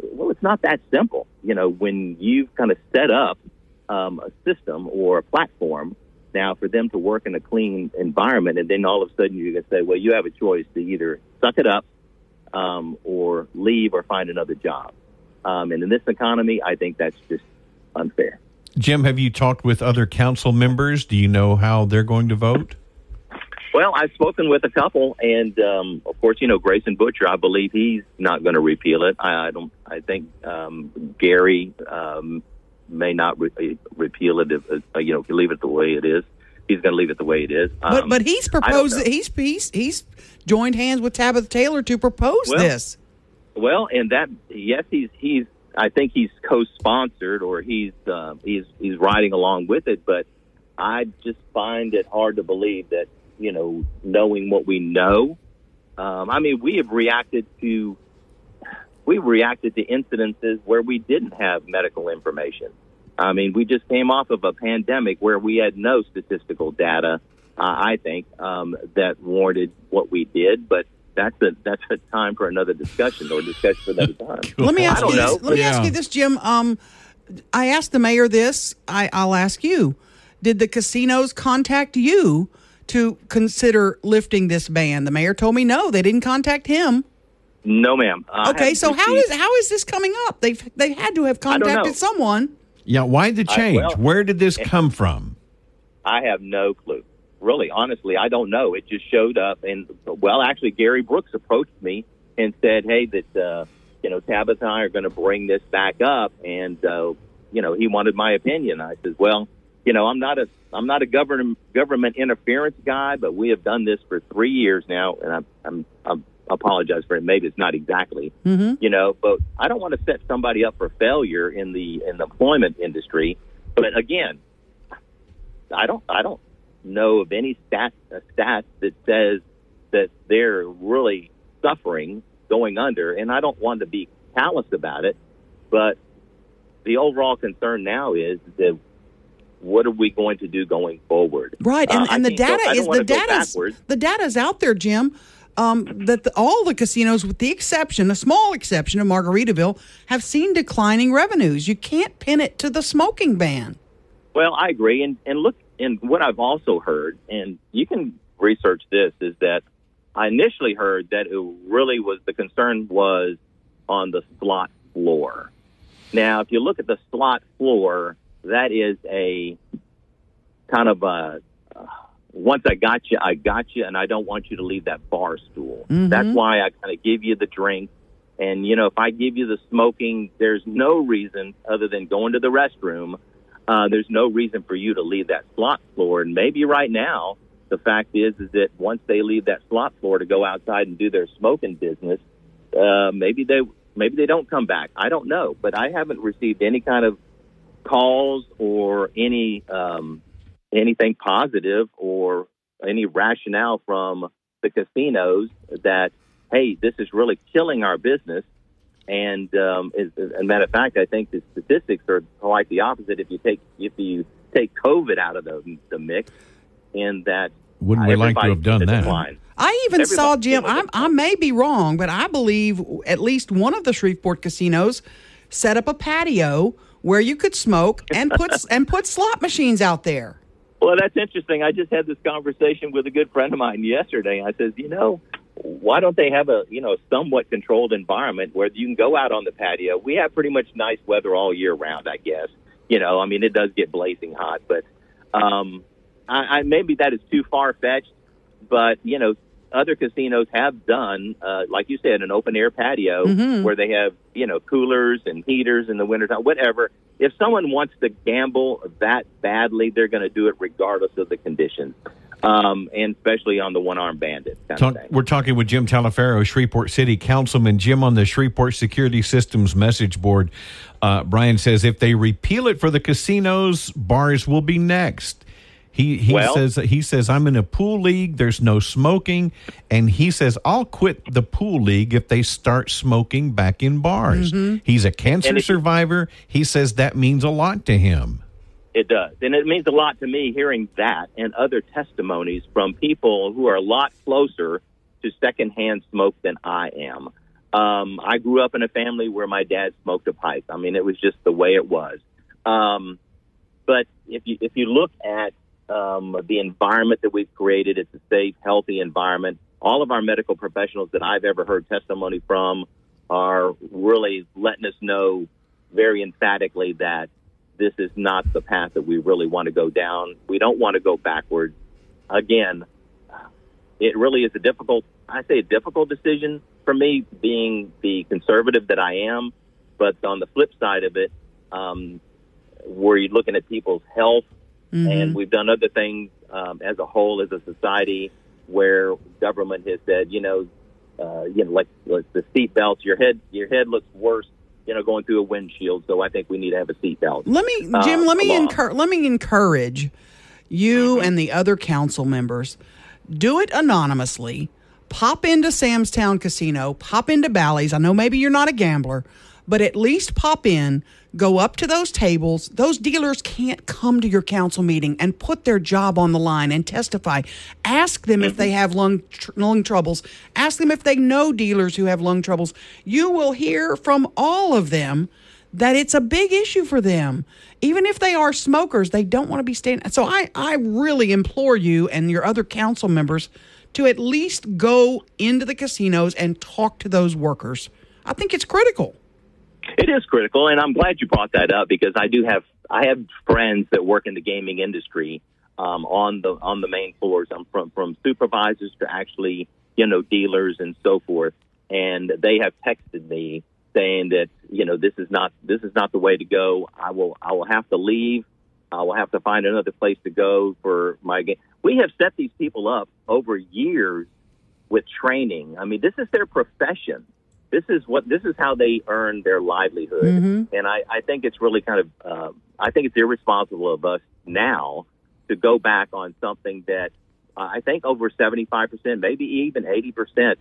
Well, it's not that simple. You know, when you've kind of set up um, a system or a platform now for them to work in a clean environment, and then all of a sudden you're going to say, well, you have a choice to either suck it up um, or leave or find another job. Um, and in this economy, I think that's just unfair. Jim, have you talked with other council members? Do you know how they're going to vote? Well, I've spoken with a couple, and um, of course, you know Grayson Boucher. I believe he's not going to repeal it. I, I don't. I think um, Gary um, may not re- repeal it. If, uh, you know, leave it the way it is. He's going to leave it the way it is. But Um, but he's proposed. know. He's he's he's joined hands with Tabatha Taylor to propose Well, this. Well, and that yes, he's he's. I think he's co-sponsored or he's uh, he's he's riding along with it. But I just find it hard to believe that you know, knowing what we know. Um, I mean, we have reacted to we reacted to incidences where we didn't have medical information. I mean, we just came off of a pandemic where we had no statistical data. Uh, I think um, that warranted what we did, but that's a that's a time for another discussion or discussion for another time. Let me ask I don't you this. know. Let me ask you this, Jim. Um, I asked the mayor this. I, I'll ask you: Did the casinos contact you to consider lifting this ban? The mayor told me no. They didn't contact him. No, ma'am. I Okay, so how received- is how is this coming up? They've they had to have contacted someone. Yeah, why the I- change? well, Where did this come from? I have no clue. Really, honestly, I don't know. It just showed up, and well, actually, Gary Brooks approached me and said, "Hey, that uh, you know Tabatha and I are going to bring this back up," and uh, you know he wanted my opinion. I said, "Well, you know, I'm not a I'm not a government government interference guy, but we have done this for three years now, and I'm I'm, I'm I apologize for it. Maybe it's not exactly, you know, but I don't want to set somebody up for failure in the in the employment industry. But again, I don't I don't know of any stat stat that says that they're really suffering going under, and I don't want to be callous about it, but the overall concern now is that what are we going to do going forward? Right, and, Uh, and the so data is the backwards. the data's out there, Jim. Um, that the, all the casinos, with the exception, a small exception of Margaritaville, have seen declining revenues. You can't pin it to the smoking ban. Well, I agree, and and look, and what I've also heard, and you can research this, is that I initially heard that it really was the concern was on the slot floor. Now, if you look at the slot floor, that is a kind of a uh, once I got you, I got you, and I don't want you to leave that bar stool. That's why I kind of give you the drink. And, you know, if I give you the smoking, there's no reason other than going to the restroom. Uh, there's no reason for you to leave that slot floor. And maybe right now, the fact is, is that once they leave that slot floor to go outside and do their smoking business, uh, maybe they maybe they don't come back. I don't know, but I haven't received any kind of calls or any um, anything positive or any rationale from the casinos that hey, this is really killing our business. And um, as, as a matter of fact, I think the statistics are quite the opposite. If you take if you take COVID out of the, the mix, in that Wouldn't we like to have done that? decline. I even Everybody- saw Jim. I, I may be wrong, but I believe at least one of the Shreveport casinos set up a patio where you could smoke and put and put slot machines out there. Well, that's interesting. I just had this conversation with a good friend of mine yesterday. I says, you know, why don't they have a you know somewhat controlled environment where you can go out on the patio? We have pretty much nice weather all year round, I guess. You know, I mean, it does get blazing hot, but um, I, I maybe that is too far fetched. But you know, other casinos have done, uh, like you said, an open air patio where they have you know coolers and heaters in the wintertime, whatever. If someone wants to gamble that badly, they're going to do it regardless of the conditions, um, and especially on the one armed bandit kind Talk, of thing. we're talking with Jim Taliaferro, Shreveport City Councilman. Jim on the Shreveport Security Systems message board. Uh, Brian says if they repeal it for the casinos, bars will be next. He he Well- says he says I'm in a pool league. There's no smoking, and he says I'll quit the pool league if they start smoking back in bars. He's a cancer And survivor. He says that means a lot to him. It does. And it means a lot to me hearing that and other testimonies from people who are a lot closer to secondhand smoke than I am. Um, I grew up in a family where my dad smoked a pipe. I mean, it was just the way it was. Um, but if you if you look at um, the environment that we've created, it's a safe, healthy environment. All of our medical professionals that I've ever heard testimony from are really letting us know very emphatically that this is not the path that we really want to go down. We don't want to go backwards. Again, it really is a difficult, I say a difficult decision for me being the conservative that I am. But on the flip side of it, um, you're looking at people's health, and we've done other things um, as a whole, as a society, where government has said, you know, uh, you know, like, like the seat belts, your head, your head looks worse, you know, going through a windshield. So I think we need to have a seat belt. Let me, Uh, Jim. let me encourage. Let me encourage you Mm-hmm. and the other council members. Do it anonymously. Pop into Sam's Town Casino. Pop into Bally's. I know maybe you're not a gambler, but at least pop in. Go up to those tables. Those dealers can't come to your council meeting and put their job on the line and testify. Ask them if they have lung tr- lung troubles. Ask them if they know dealers who have lung troubles. You will hear from all of them that it's a big issue for them. Even if they are smokers, they don't want to be standing. So I, I really implore you and your other council members to at least go into the casinos and talk to those workers. I think it's critical. It is critical, and I'm glad you brought that up because I do have I have friends that work in the gaming industry um, on the on the main floors. I'm from from supervisors to actually you know dealers and so forth, and they have texted me saying that you know this is not this is not the way to go. I will I will have to leave. I will have to find another place to go for my game. We have set these people up over years with training. I mean, this is their profession this is what this is how they earn their livelihood Mm-hmm. and I, I think it's really kind of uh, i think it's irresponsible of us now to go back on something that uh, i think over 75% maybe even 80%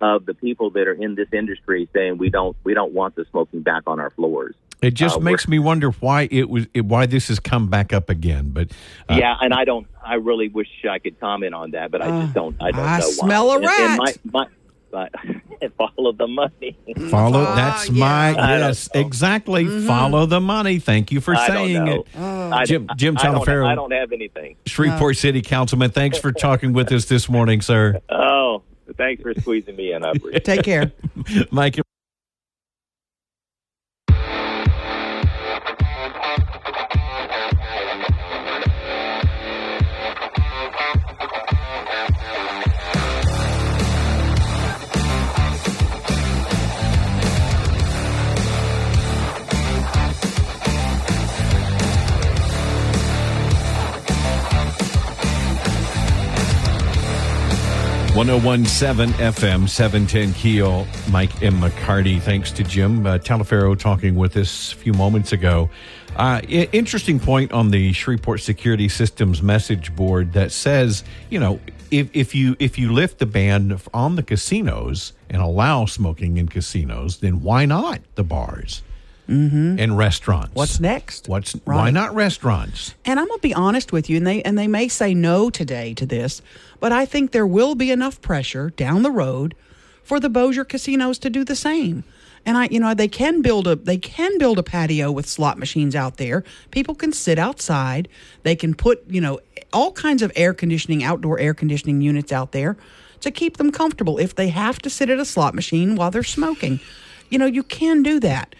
of the people that are in this industry saying we don't we don't want the smoking back on our floors It just Uh, makes me wonder why it was it, why this has come back up again. But uh, yeah and i don't i really wish i could comment on that but i just don't i don't I know smell why. a And- and rat. my, my, my, follow the money follow. Ah, that's yeah. my I don't yes, exactly. Follow the money. Thank you for I saying it. I, Jim- Jim I, don't, Taliaferro. I don't have anything Shreveport City Councilman, thanks for talking with us this morning, sir. Oh, thanks for squeezing me in. I appreciate it. Take care. Mike. One zero one seven FM seven ten Keel. Mike M McCarty. Thanks to Jim uh, Taliaferro talking with us a few moments ago. Uh, i- interesting point on the Shreveport Security Systems message board that says, you know, if, if you if you lift the ban on the casinos and allow smoking in casinos, then why not the bars Mm-hmm. and restaurants? What's next? What's why not restaurants? And I'm gonna be honest with you, and they and they may say no today to this, but I think there will be enough pressure down the road for the Bossier casinos to do the same. And I, you know, they can build a they can build a patio with slot machines out there. People can sit outside. They can put, you know, all kinds of air conditioning, outdoor air conditioning units out there to keep them comfortable. If they have to sit at a slot machine while they're smoking, you know, you can do that.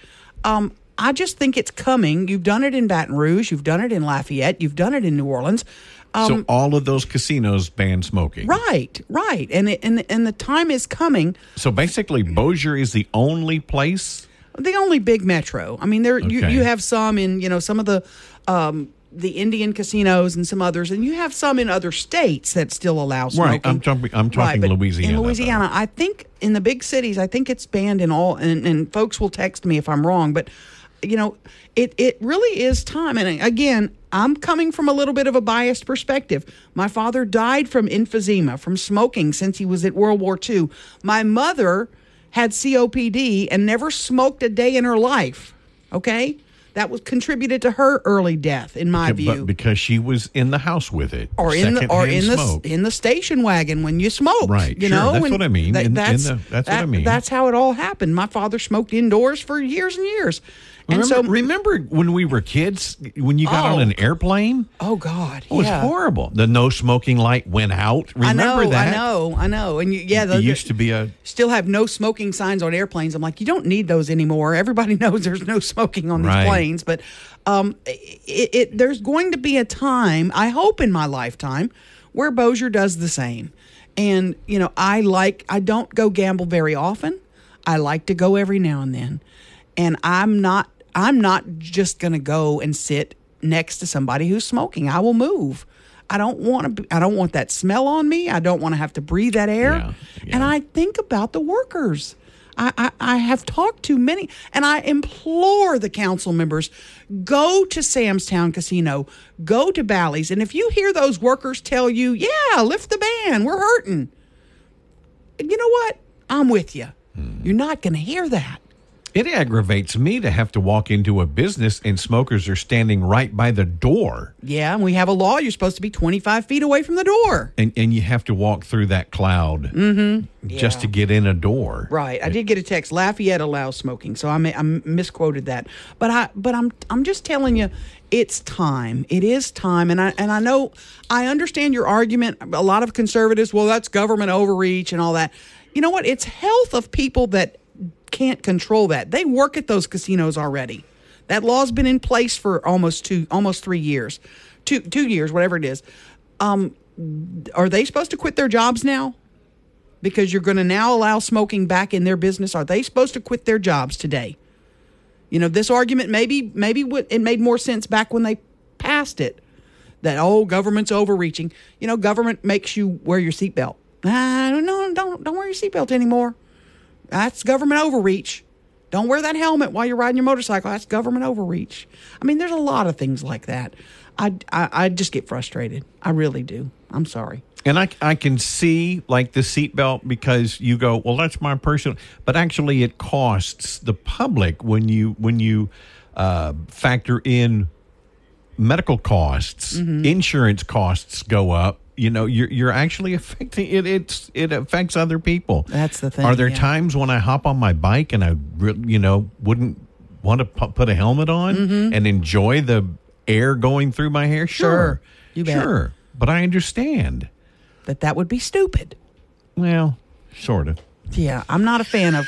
Um, I just think it's coming. You've done it in Baton Rouge. You've done it in Lafayette. You've done it in New Orleans. so all of those casinos ban smoking. Right, right, and it, and and the time is coming. So basically, Bossier is the only place. The only big metro. I mean, there you, you have some in you know some of the um, the Indian casinos and some others, and you have some in other states that still allow smoking. Right, I'm talking- I'm talking but Louisiana, In Louisiana, I think in the big cities, I think it's banned in all. And, and folks will text me if I'm wrong, but you know, it it really is time. And again, I'm coming from a little bit of a biased perspective. My father died from emphysema from smoking since he was at World War II. My mother had COPD and never smoked a day in her life. Okay. That was contributed to her early death, in my view But because she was in the house with it, or in the or in the in the station wagon when you smoke. Right, You sure, know, that's when- what I mean. In- in that's the- that's what I mean. That's how it all happened. My father smoked indoors for years and years, and remember, so remember when we were kids, when you got Oh. on an airplane, oh god, it was yeah. horrible. The no smoking light went out. Remember I know, that? I know, I know, and you, yeah, those used to be a still have no smoking signs on airplanes. I'm like, you don't need those anymore. Everybody knows there's no smoking on these Right. planes. But um, it, it, there's going to be a time, I hope in my lifetime, where Bossier does the same. And, you know, I like, I don't go gamble very often. I like to go every now and then. And I'm not, I'm not just going to go and sit next to somebody who's smoking. I will move. I don't want to. I don't want that smell on me. I don't want to have to breathe that air. Yeah, yeah. And I think about the workers. I, I, I have talked to many, and I implore the council members go to Sam's Town Casino, go to Bally's, and if you hear those workers tell you, "Yeah, lift the ban, we're hurting," you know what? I'm with you. Hmm. You're not going to hear that. It aggravates me to have to walk into a business and smokers are standing right by the door. Yeah, and we have a law. You're supposed to be 25 feet away from the door. And, and you have to walk through that cloud mm-hmm. just to get in a door. Right. I did get a text. Lafayette allows smoking, so I, may, I misquoted that. But I but I'm I'm just telling you, it's time. It is time, and I and I know I understand your argument. A lot of conservatives, well, that's government overreach and all that. You know what? It's health of people that can't control that. They work at those casinos already. That law's been in place for almost two, almost three years, two two years, whatever it is. Um, are they supposed to quit their jobs now? Because you're going to now allow smoking back in their business. Are they supposed to quit their jobs today? You know, this argument maybe maybe it made more sense back when they passed it. That oh, government's overreaching. You know, government makes you wear your seatbelt. I don't know. Don't don't wear your seatbelt anymore. That's government overreach. Don't wear that helmet while you're riding your motorcycle. That's government overreach. I mean, there's a lot of things like that. I, I, I just get frustrated. I really do. I'm sorry. And I, I can see like the seatbelt because you go, well, that's my personal, but actually it costs the public when you when you uh, factor in medical costs, insurance costs go up. You know, you're you're actually affecting it. It's it affects other people. That's the thing, Are there yeah. times when I hop on my bike and I, you know, wouldn't want to put a helmet on and enjoy the air going through my hair? Sure, Mm-hmm. Sure. You bet. sure. But I understand. That that would be stupid. Well, sort of. Yeah, I'm not a fan of.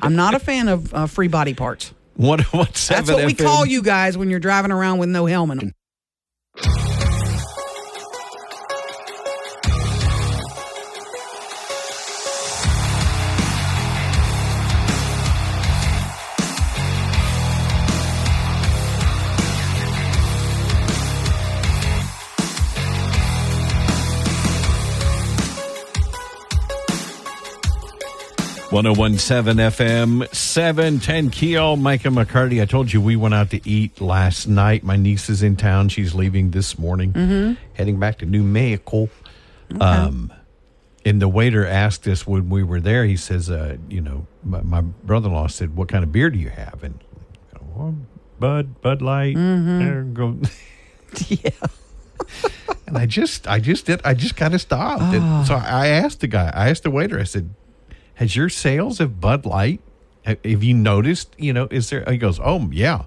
I'm not a fan of uh, free body parts. What what seven? That's what we call you guys when you're driving around with no helmet. on. One zero one seven FM seven ten Keel. Micah McCarty. I told you we went out to eat last night. My niece is in town. She's leaving this morning, Mm-hmm. heading back to New Mexico. Um, and the waiter asked us when we were there. He says, uh, "You know, my, my brother-in-law said, what kind of beer do you have?" And well, Bud, Bud Light. There go. Yeah. And I just, I just did, I just kind of stopped. And so I asked the guy, I asked the waiter, I said, "Has your sales of Bud Light? Have, you noticed? You know, is there?" He goes, "Oh yeah,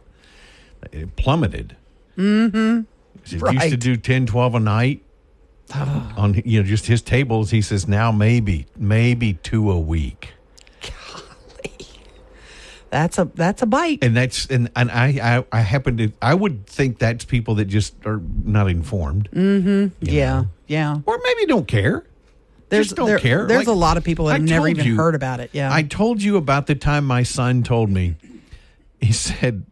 it plummeted. Mm-hmm. It used to do 10, 12 a night." On you know just his tables, he says now maybe maybe two a week, Golly. That's a that's a bite. and that's and and I I, I happen to I would think that's people that just are not informed, Mm-hmm. yeah, yeah. or maybe don't care. There's just don't there- care. There's Like, a lot of people that I have never even you- heard about it. Yeah. I told you about the time my son told me. He said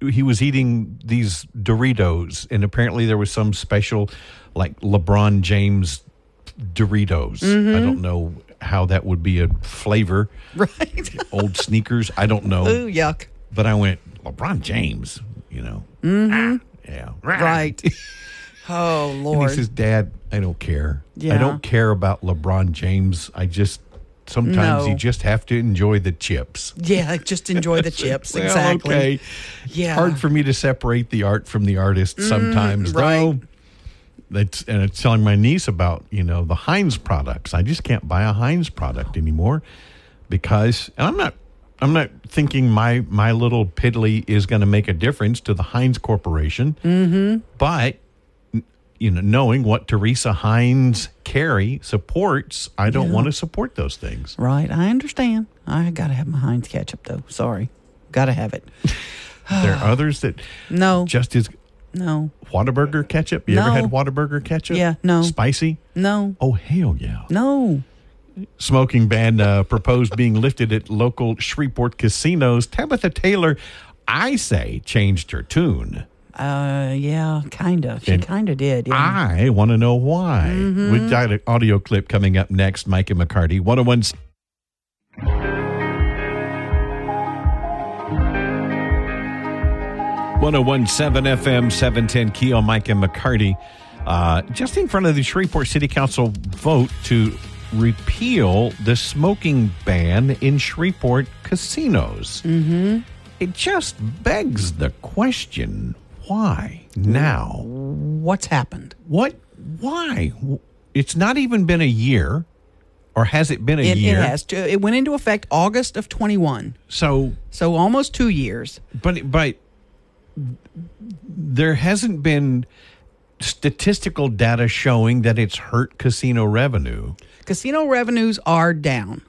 he was eating these Doritos, and apparently there was some special, like LeBron James Doritos. Mm-hmm. I don't know how that would be a flavor. right. Old sneakers. I don't know. Ooh, yuck. But I went LeBron James. You know. Ah, yeah. Mm-hmm. Right. Oh And Lord. he says, Dad, I don't care. I don't care about LeBron James. I just sometimes No. you just have to enjoy the chips. yeah, just enjoy the chips. Well, exactly. okay. Yeah. Hard for me to separate the art from the artist sometimes, Mm, right. though. That's and it's telling my niece about you know the Heinz products. I just can't buy a Heinz product anymore because and I'm not I'm not thinking my my little piddly is going to make a difference to the Heinz Corporation. Mm-hmm. But you know, knowing what Teresa Heinz Kerry supports, I don't want to support those things. Right. I understand. I got to have my Heinz ketchup though. Sorry. Got to have it. there are others that No. just as No. Whataburger ketchup. You ever had Whataburger ketchup? Yeah, no. Spicy? No. Oh hell yeah! No. Smoking ban uh, proposed being lifted at local Shreveport casinos. Tabatha Taylor, I say, changed her tune. Uh yeah, kind of. She kind of did. Yeah. I want to know why. Mm-hmm. We've got an audio clip coming up next. Mike and McCarty, 101. One zero one seven FM seven ten Keel Mike and McCarty, uh, just in front of the Shreveport City Council vote to repeal the smoking ban in Shreveport casinos. Mm-hmm. It just begs the question why now? What's happened? What? Why? It's not even been a year, or has it been a It, year? it has. It went into effect August of 21. So, So almost two years. but but there hasn't been statistical data showing that it's hurt casino revenue. Casino revenues are down.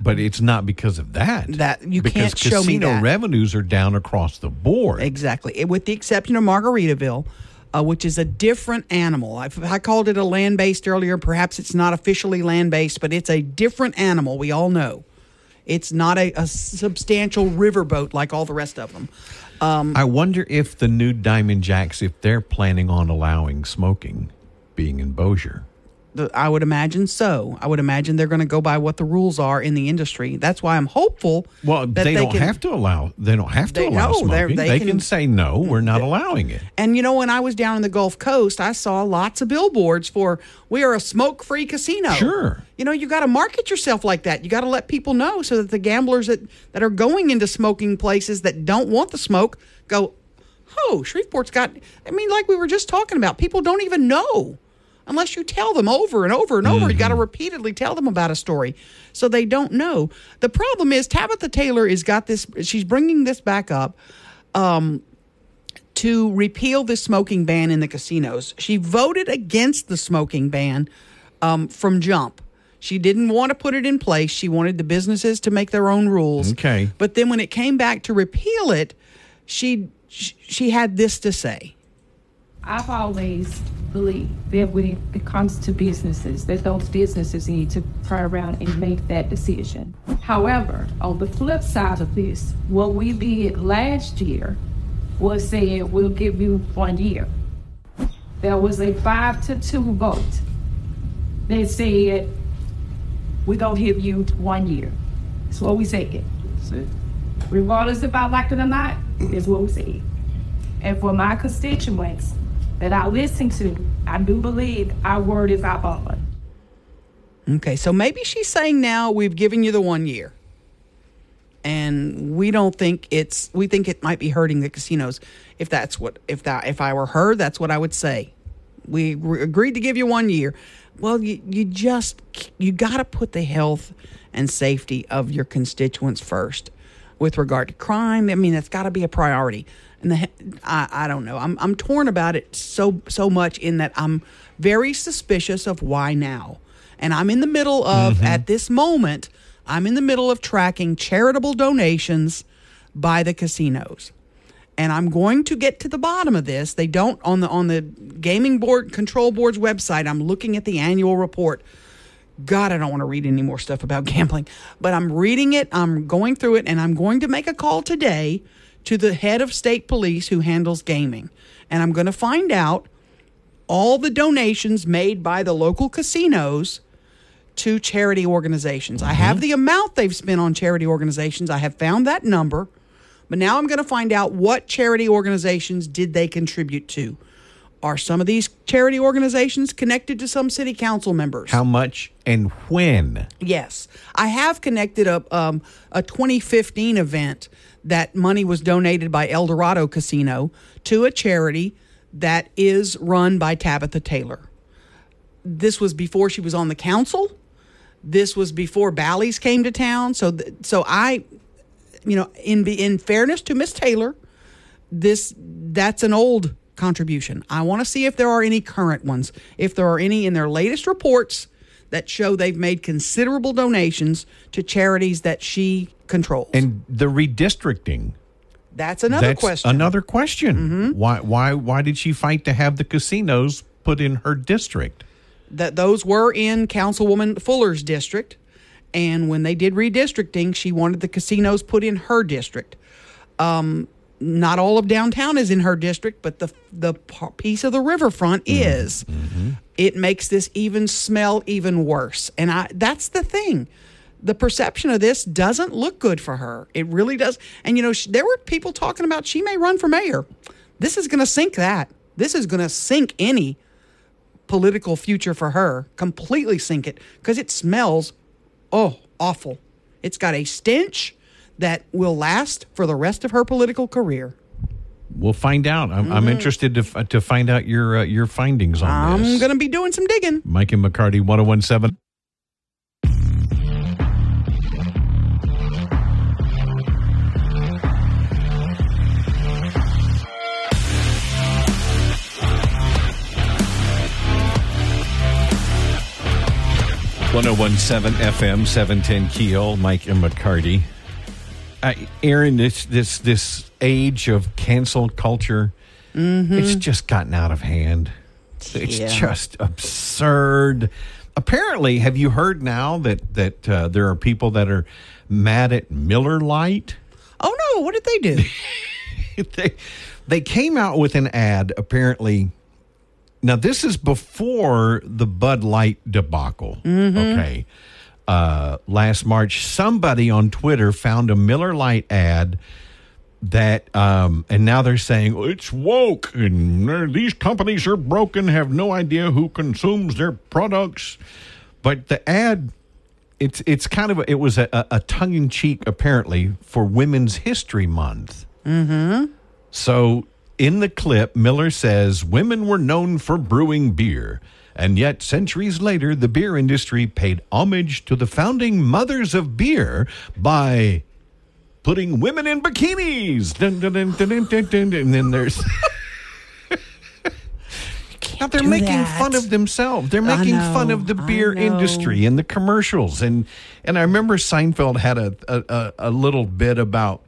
But it's not because of that. That- you because can't show me casino that. revenues are down across the board. Exactly. With the exception of Margaritaville, uh, which is a different animal. I, I called it a land based earlier. Perhaps it's not officially land based, but it's a different animal. We all know. It's not a, a substantial riverboat like all the rest of them. I wonder if the new Diamond Jacks, if they're planning on allowing smoking, being in Bossier. I would imagine so. I would imagine they're going to go by what the rules are in the industry. That's why I'm hopeful. Well, that they, don't can- have to allow. They don't have to They- allow no, smoking. they They, can, can- say no. We're not allowing it. And you know, when I was down in the Gulf Coast, I saw lots of billboards for "We are a smoke-free casino." Sure. You know, you got to market yourself like that. You got to let people know so that the gamblers that that are going into smoking places that don't want the smoke go, "Oh, Shreveport's got." I mean, like we were just talking about, people don't even know unless you tell them over and over and over. You got to repeatedly tell them about a story, so they don't know. The problem is Tabatha Taylor is got this. She's bringing this back up to repeal the smoking ban in the casinos. She voted against the smoking ban um, from jump. She didn't want to put it in place. She wanted the businesses to make their own rules. Okay. But then when it came back to repeal it, she she had this to say. I've always believed that when it comes to businesses, that those businesses need to turn around and make that decision. However, on the flip side of this, what we did last year was say we'll give you one year. There was a five to two vote that said we're gonna give you one year. That's what we said. Regardless if I like it or not, is what we said. And for my constituents that I listen to, I do believe our word is our bond. Okay, so maybe she's saying now we've given you the one year. And we don't think it's we think it might be hurting the casinos. If that's what if that if I were her, that's what I would say. We re- agreed to give you one year. Well, you you just you got to put the health and safety of your constituents first with regard to crime. I mean, that's got to be a priority. And the, I, I don't know. I'm, I'm torn about it so so much in that I'm very suspicious of why now. And I'm in the middle of mm-hmm. at this moment. I'm in the middle of tracking charitable donations by the casinos. And I'm going to get to the bottom of this. They don't on the on the gaming board control board's website. I'm looking at the annual report. God, I don't want to read any more stuff about gambling, but I'm reading it, I'm going through it, and I'm going to make a call today to the head of state police who handles gaming. And I'm going to find out all the donations made by the local casinos to charity organizations. I have the amount they've spent on charity organizations. I have found that number. But now I'm going to find out what charity organizations did they contribute to. Are some of these charity organizations connected to some city council members? How much and when? Yes, I have connected a um, a 2015 event that money was donated by El Dorado Casino to a charity that is run by Tabatha Taylor. This was before she was on the council. This was before Bally's came to town. So, th- so I, you know, in in fairness to Miss Taylor, this that's an old contribution. I want to see if there are any current ones, if there are any in their latest reports that show they've made considerable donations to charities that she controls. And the redistricting. that's another That's question. Mm-hmm. Another question. Why why why did she fight to have the casinos put in her district? that those were in Councilwoman Fuller's district. And when they did redistricting, she wanted the casinos put in her district. Um, not all of downtown is in her district, but the the piece of the riverfront mm-hmm. is. Mm-hmm. It makes this even smell even worse. And I that's the thing. The perception of this doesn't look good for her. It really does. And you know, sh- there were people talking about she may run for mayor. This is going to sink that. This is going to sink any political future for her. Completely sink it because it smells, oh, awful. It's got a stench that will last for the rest of her political career. We'll find out. I'm, I'm interested to f- to find out your uh, your findings on this. I'm going to be doing some digging. Mike and McCarty, 1017. One zero one seven FM seven ten Keel, Mike and McCarty. Uh, Aaron, this this this age of cancel culture, it's just gotten out of hand. It's Yeah. just absurd. Apparently, have you heard now that that uh, there are people that are mad at Miller Lite? Oh no, what did they do? they they came out with an ad apparently now this is before the bud light debacle okay uh, last march somebody on twitter found a miller Lite ad that um, and now they're saying "Oh, it's woke and uh, these companies are broken have no idea who consumes their products. But the ad it's it's kind of a, it was a, a, tongue-in-cheek apparently for women's history month. So in the clip, Miller says women were known for brewing beer. And yet, centuries later, the beer industry paid homage to the founding mothers of beer by putting women in bikinis. Dun, dun, dun, and then there's. Now they're making that. fun of themselves. They're making fun of the beer industry and the commercials. And and I remember Seinfeld had a, a, a little bit about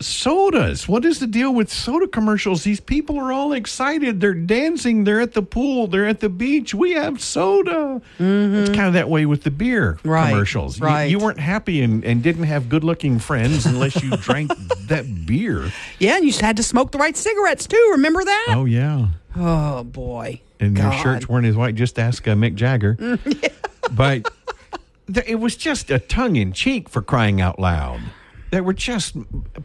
sodas. What is the deal with soda commercials? These people are all excited. They're dancing. They're at the pool. They're at the beach. We have soda. It's kind of that way with the beer Mm-hmm. Right, commercials. You- right. You, weren't happy and, and didn't have good looking friends unless you drank that beer. yeah, and you had to smoke the right cigarettes too. Remember that? Oh, yeah. Oh, boy. and your God. shirts weren't as white. Just ask uh, Mick Jagger. But th- it was just a tongue in cheek for crying out loud. They were just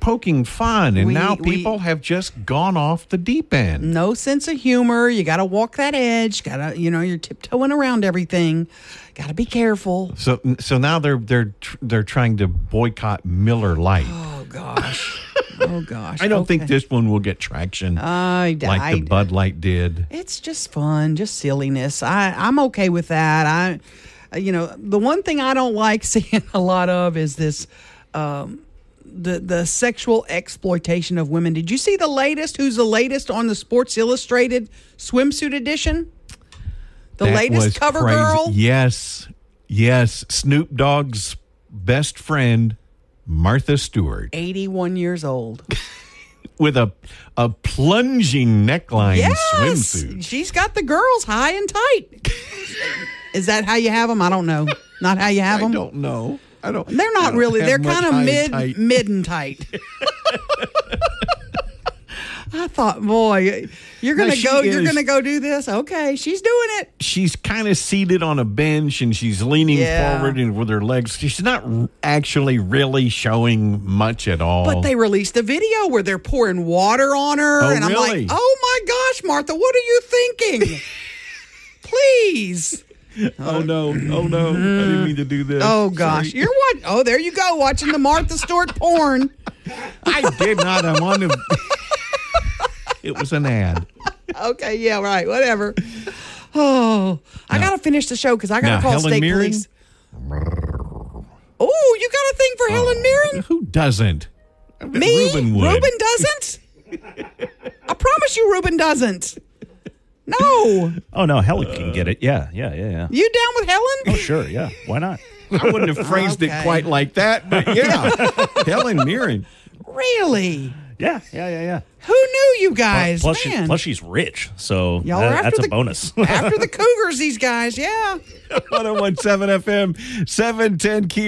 poking fun, and We- now we- people have just gone off the deep end. No sense of humor. You got to walk that edge. Got to, you know, you're tiptoeing around everything. Got to be careful. So, so now they're they're they're trying to boycott Miller Lite. Oh gosh. oh gosh. I don't think this one will get traction I, like I, the Bud Light did. It's just fun, just silliness. I I'm okay with that. I, you know, the one thing I don't like seeing a lot of is this. Um, the, the sexual exploitation of women. Did you see the latest? Who's the latest on the Sports Illustrated swimsuit edition? The That latest cover crazy. girl. Yes, yes. Snoop Dogg's best friend, Martha Stewart. 81 years old. with a a plunging neckline Yes, swimsuit. she's got the girls high and tight. Is that how you have them? I don't know. Not how you have I them. don't know. I don't. They're not don't really. They're kind of mid, tight. mid and tight. I thought, boy, you're gonna go. You're gonna go do this. Okay, she's doing it. She's kind of seated on a bench and she's leaning Yeah. forward and with her legs. She's not actually really showing much at all. But they released a video where they're pouring water on her, Oh, and I'm really? like, oh my gosh, Martha, what are you thinking? Please. oh no! Oh no! I didn't mean to do this. Oh gosh, Sorry. you're what? Oh, there you go, watching the Martha Stewart porn. I did not. I'm on the. it was an ad. Okay, yeah, right, whatever. Oh, I gotta finish the show because I gotta Now, call Helen state Mirren? police. Oh, you got a thing for oh, Helen Mirren? Who doesn't? Me? Ruben would. doesn't? I promise you, Ruben doesn't. No. Oh no, Helen can get it. Yeah, yeah, yeah, yeah. You down with Helen? Oh sure, yeah. Why not? I wouldn't have phrased Okay. it quite like that, but yeah, Helen Mirren. Really? Yeah, yeah, yeah, yeah. Who knew you guys? plus, she, plus she's rich, so Y'all that- are after that's the, a bonus. after the Cougars, these guys, yeah. 1017 FM, 710 Key.